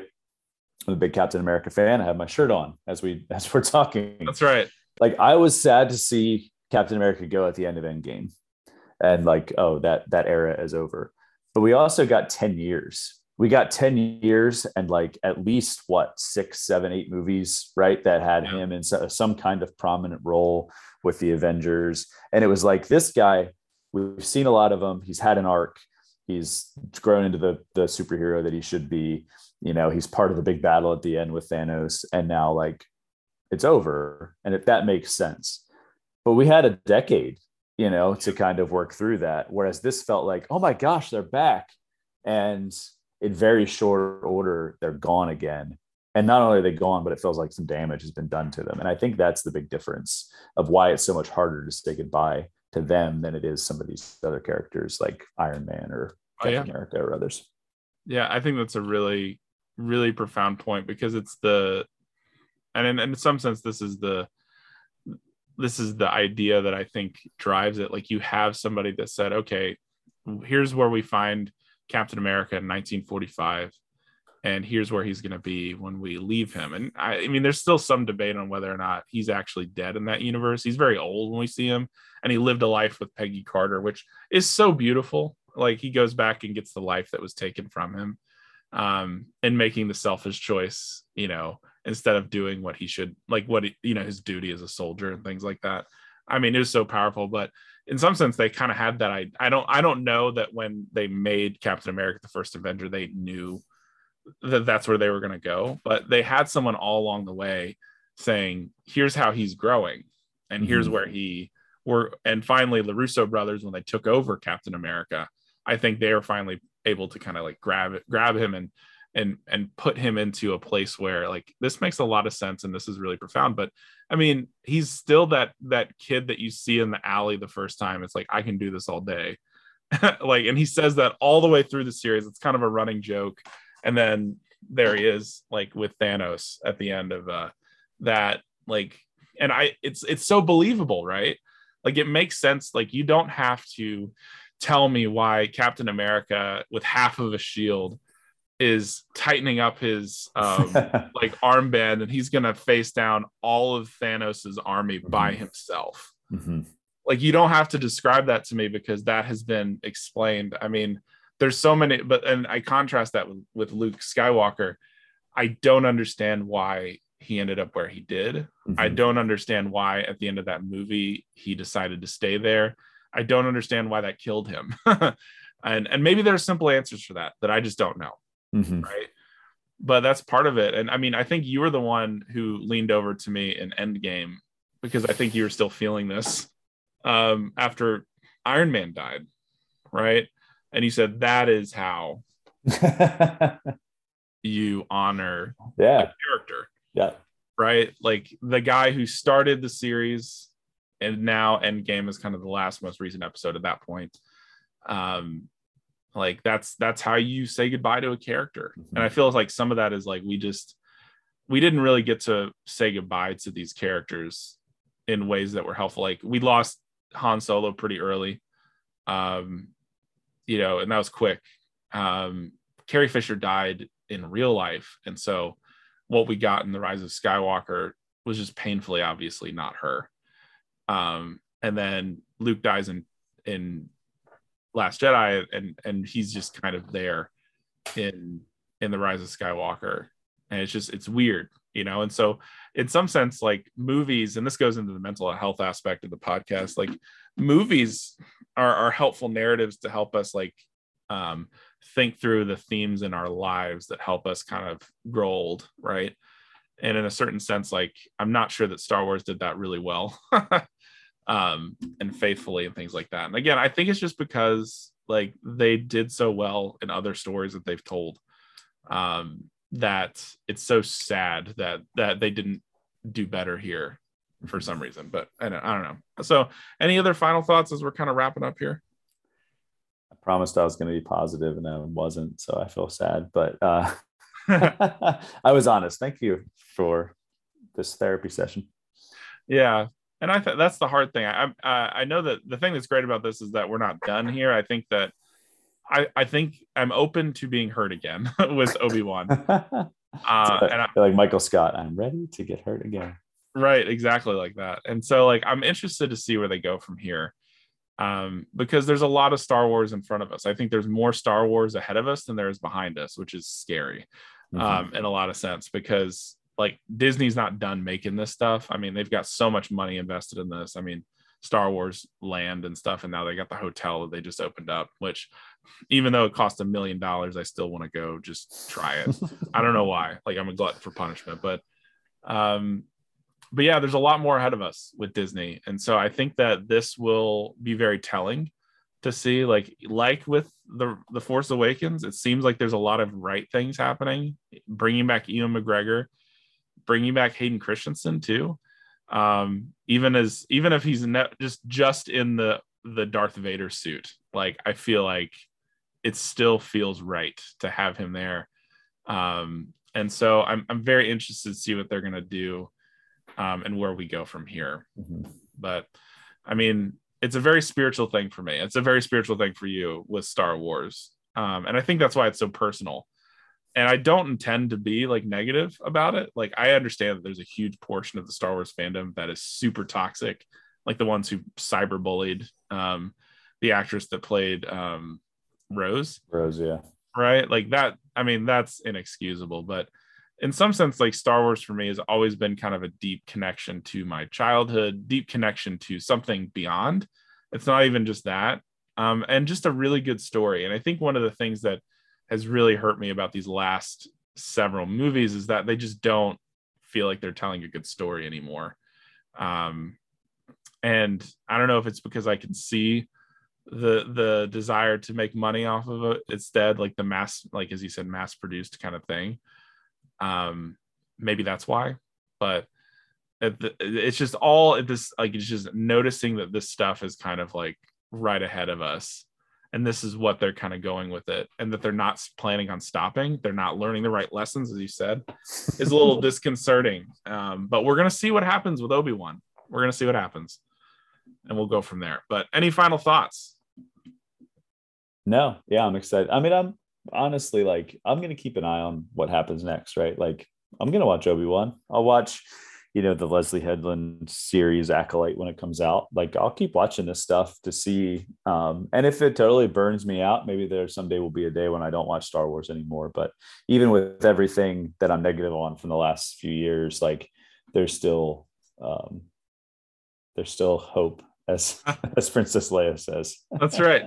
I'm a big Captain America fan. I have my shirt on as we as we're talking. That's right. Like I was sad to see Captain America go at the end of Endgame, and like oh that that era is over. But we also got ten years. We got 10 years and like at least what six seven eight movies right that had yeah. him in some kind of prominent role with the avengers. And it was like this guy we've seen a lot of him. He's had an arc. He's grown into the the superhero that he should be. You know he's part of the big battle at the end with thanos. And now like it's over and if that makes sense but we had a decade you know to kind of work through that whereas this felt like oh my gosh they're back and in very short order, they're gone again. And not only are they gone, but it feels like some damage has been done to them. And I think that's the big difference of why it's so much harder to say goodbye to them than it is some of these other characters like Iron Man or Captain oh, yeah. America or others. Yeah, I think that's a really, really profound point because it's the, and in, in some sense, this is the this is the idea that I think drives it. Like you have somebody that said, okay, here's where we find Captain America in 1945 and here's where he's going to be when we leave him. And I, I, mean, there's still some debate on whether or not he's actually dead in that universe. He's very old when we see him, and he lived a life with Peggy Carter, which is so beautiful. Like he goes back and gets the life that was taken from him, um, and making the selfish choice, you know, instead of doing what he should, like what you know, his duty as a soldier and things like that. I mean, it was so powerful, but in some sense, they kind of had that. I, I don't, I don't know that when they made Captain America the First Avenger, they knew that that's where they were going to go but they had someone all along the way saying here's how he's growing and mm-hmm. here's where he were and finally the russo brothers when they took over captain america i think they were finally able to kind of like grab it grab him and and and put him into a place where like this makes a lot of sense and this is really profound but i mean he's still that that kid that you see in the alley the first time. It's like i can do this all day. Like and he says that all the way through the series. It's kind of a running joke. And then there he is like with Thanos at the end of uh that like and I it's it's so believable, right? Like it makes sense. Like you don't have to tell me why Captain America with half of a shield is tightening up his um like armband and he's to face down all of Thanos's army mm-hmm. by himself. Mm-hmm. Like you don't have to describe that to me because that has been explained. I mean, there's so many but and i contrast that with, with luke skywalker i don't understand why he ended up where he did mm-hmm. i don't understand why at the end of that movie he decided to stay there i don't understand why that killed him and and maybe there's simple answers for that that i just don't know mm-hmm. right? But that's part of it. And i mean i think you were the one who leaned over to me in endgame because i think you were still feeling this um after iron man died right? And he said that is how you honor yeah. character. Yeah. Right? Like the guy who started the series and now endgame is kind of the last most recent episode at that point. Um like that's that's how you say goodbye to a character mm-hmm. and i feel like some of that is like we just we didn't really get to say goodbye to these characters in ways that were helpful like we lost han solo pretty early um you know, and that was quick. Um, Carrie Fisher died in real life, and so what we got in the Rise of Skywalker was just painfully, obviously, not her. Um, and then Luke dies in in Last Jedi, and and he's just kind of there in in the Rise of Skywalker, and it's just it's weird, you know. And so, in some sense, like movies, and this goes into the mental health aspect of the podcast, like movies are, are helpful narratives to help us like um, think through the themes in our lives that help us kind of grow old, right? And in a certain sense, like I'm not sure that Star Wars did that really well um, and faithfully and things like that. And again, I think it's just because like they did so well in other stories that they've told um, that it's so sad that that they didn't do better here for some reason. But I don't, I don't know. So, any other final thoughts as we're kind of wrapping up here? I promised I was going to be positive and I wasn't, so I feel sad. But uh, I was honest. Thank you for this therapy session. Yeah, and I think that's the hard thing. I uh, I know that the thing that's great about this is that we're not done here. I think that I I think I'm open to being hurt again with Obi Wan. uh, and I, like Michael Scott, I'm ready to get hurt again right exactly like that and so like i'm interested to see where they go from here um, because there's a lot of star wars in front of us i think there's more star wars ahead of us than there is behind us which is scary mm-hmm. um, in a lot of sense because like disney's not done making this stuff i mean they've got so much money invested in this i mean star wars land and stuff and now they got the hotel that they just opened up which even though it cost a million dollars i still want to go just try it i don't know why like i'm a glutton for punishment but um but yeah, there's a lot more ahead of us with Disney, and so I think that this will be very telling to see. Like like with the the Force Awakens, it seems like there's a lot of right things happening. Bringing back Ewan McGregor, bringing back Hayden Christensen too. Um, even as even if he's ne- just just in the the Darth Vader suit, like I feel like it still feels right to have him there. Um, and so I'm I'm very interested to see what they're gonna do um, and where we go from here. Mm-hmm. But I mean, it's a very spiritual thing for me. It's a very spiritual thing for you with Star Wars. Um, and I think that's why it's so personal. And I don't intend to be like negative about it. Like I understand that there's a huge portion of the Star Wars fandom that is super toxic, like the ones who cyberbullied um, the actress that played um, Rose. Rose, yeah. Right. Like that. I mean, that's inexcusable. But in some sense, like Star Wars for me has always been kind of a deep connection to my childhood, deep connection to something beyond. It's not even just that. Um, and just a really good story. And I think one of the things that has really hurt me about these last several movies is that they just don't feel like they're telling a good story anymore. Um, and I don't know if it's because I can see the the desire to make money off of it instead, like the mass, like as you said, mass produced kind of thing. Um, maybe that's why, but it's just all this like it's just noticing that this stuff is kind of like right ahead of us and this is what they're kind of going with it and that they're not planning on stopping they're not learning the right lessons as you said is a little disconcerting um, but we're going to see what happens with obi-wan. We're going to see what happens and we'll go from there but any final thoughts? No yeah i'm excited i mean i'm honestly like i'm going to keep an eye on what happens next right like i'm going to watch obi-wan i'll watch you know the leslye headland series acolyte when it comes out like i'll keep watching this stuff to see um, and if it totally burns me out maybe there someday will be a day when i don't watch star wars anymore but even with everything that i'm negative on from the last few years like there's still um, there's still hope as as princess leia says. That's right.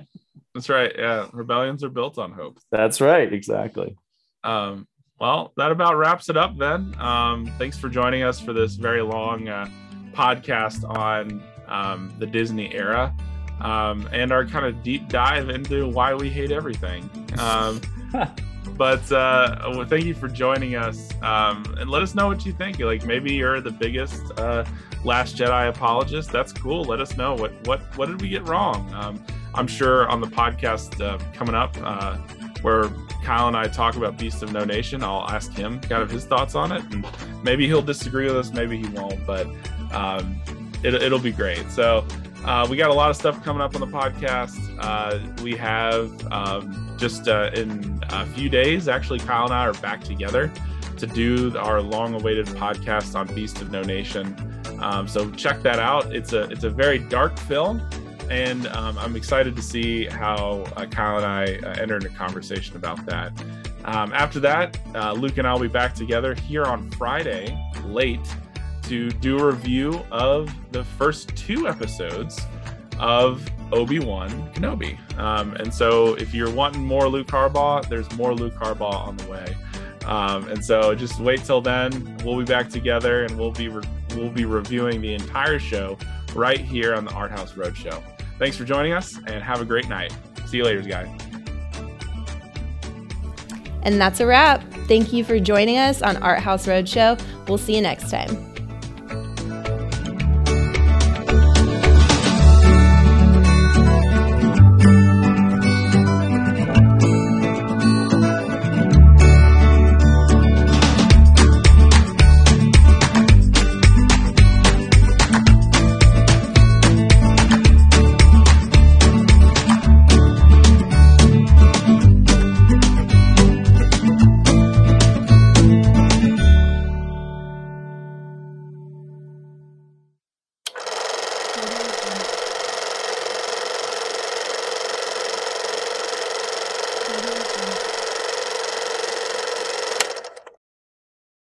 That's right. Yeah rebellions are built on hope. That's right exactly. Um well, that about wraps it up then. Um, thanks for joining us for this very long uh, podcast on um, the Disney era um, and our kind of deep dive into why we hate everything. Um, but uh, well, thank you for joining us um, and let us know what you think. Like maybe you're the biggest uh, Last Jedi apologist. That's cool. Let us know what what what did we get wrong. Um, I'm sure on the podcast uh, coming up uh, where Kyle and I talk about Beast of No Nation, I'll ask him kind of his thoughts on it. And maybe he'll disagree with us, maybe he won't, but um, it, will be great. So uh, we got a lot of stuff coming up on the podcast. Uh, we have um, just uh, in a few days, actually, Kyle and I are back together to do our long-awaited podcast on Beast of No Nation. Um, so check that out. It's a it's a very dark film and um, I'm excited to see how uh, Kyle and I uh, enter into conversation about that. Um, after that, uh, Luke and I will be back together here on Friday late to do a review of the first two episodes of Obi Wan Kenobi. Um, and so, if you're wanting more Luke Harbaugh, there's more Luke Harbaugh on the way. Um, and so, just wait till then. We'll be back together, and we'll be re- we'll be reviewing the entire show right here on the Art House Roadshow. Thanks for joining us and have a great night. See you later, guys. And that's a wrap. Thank you for joining us on Art House Roadshow. We'll see you next time.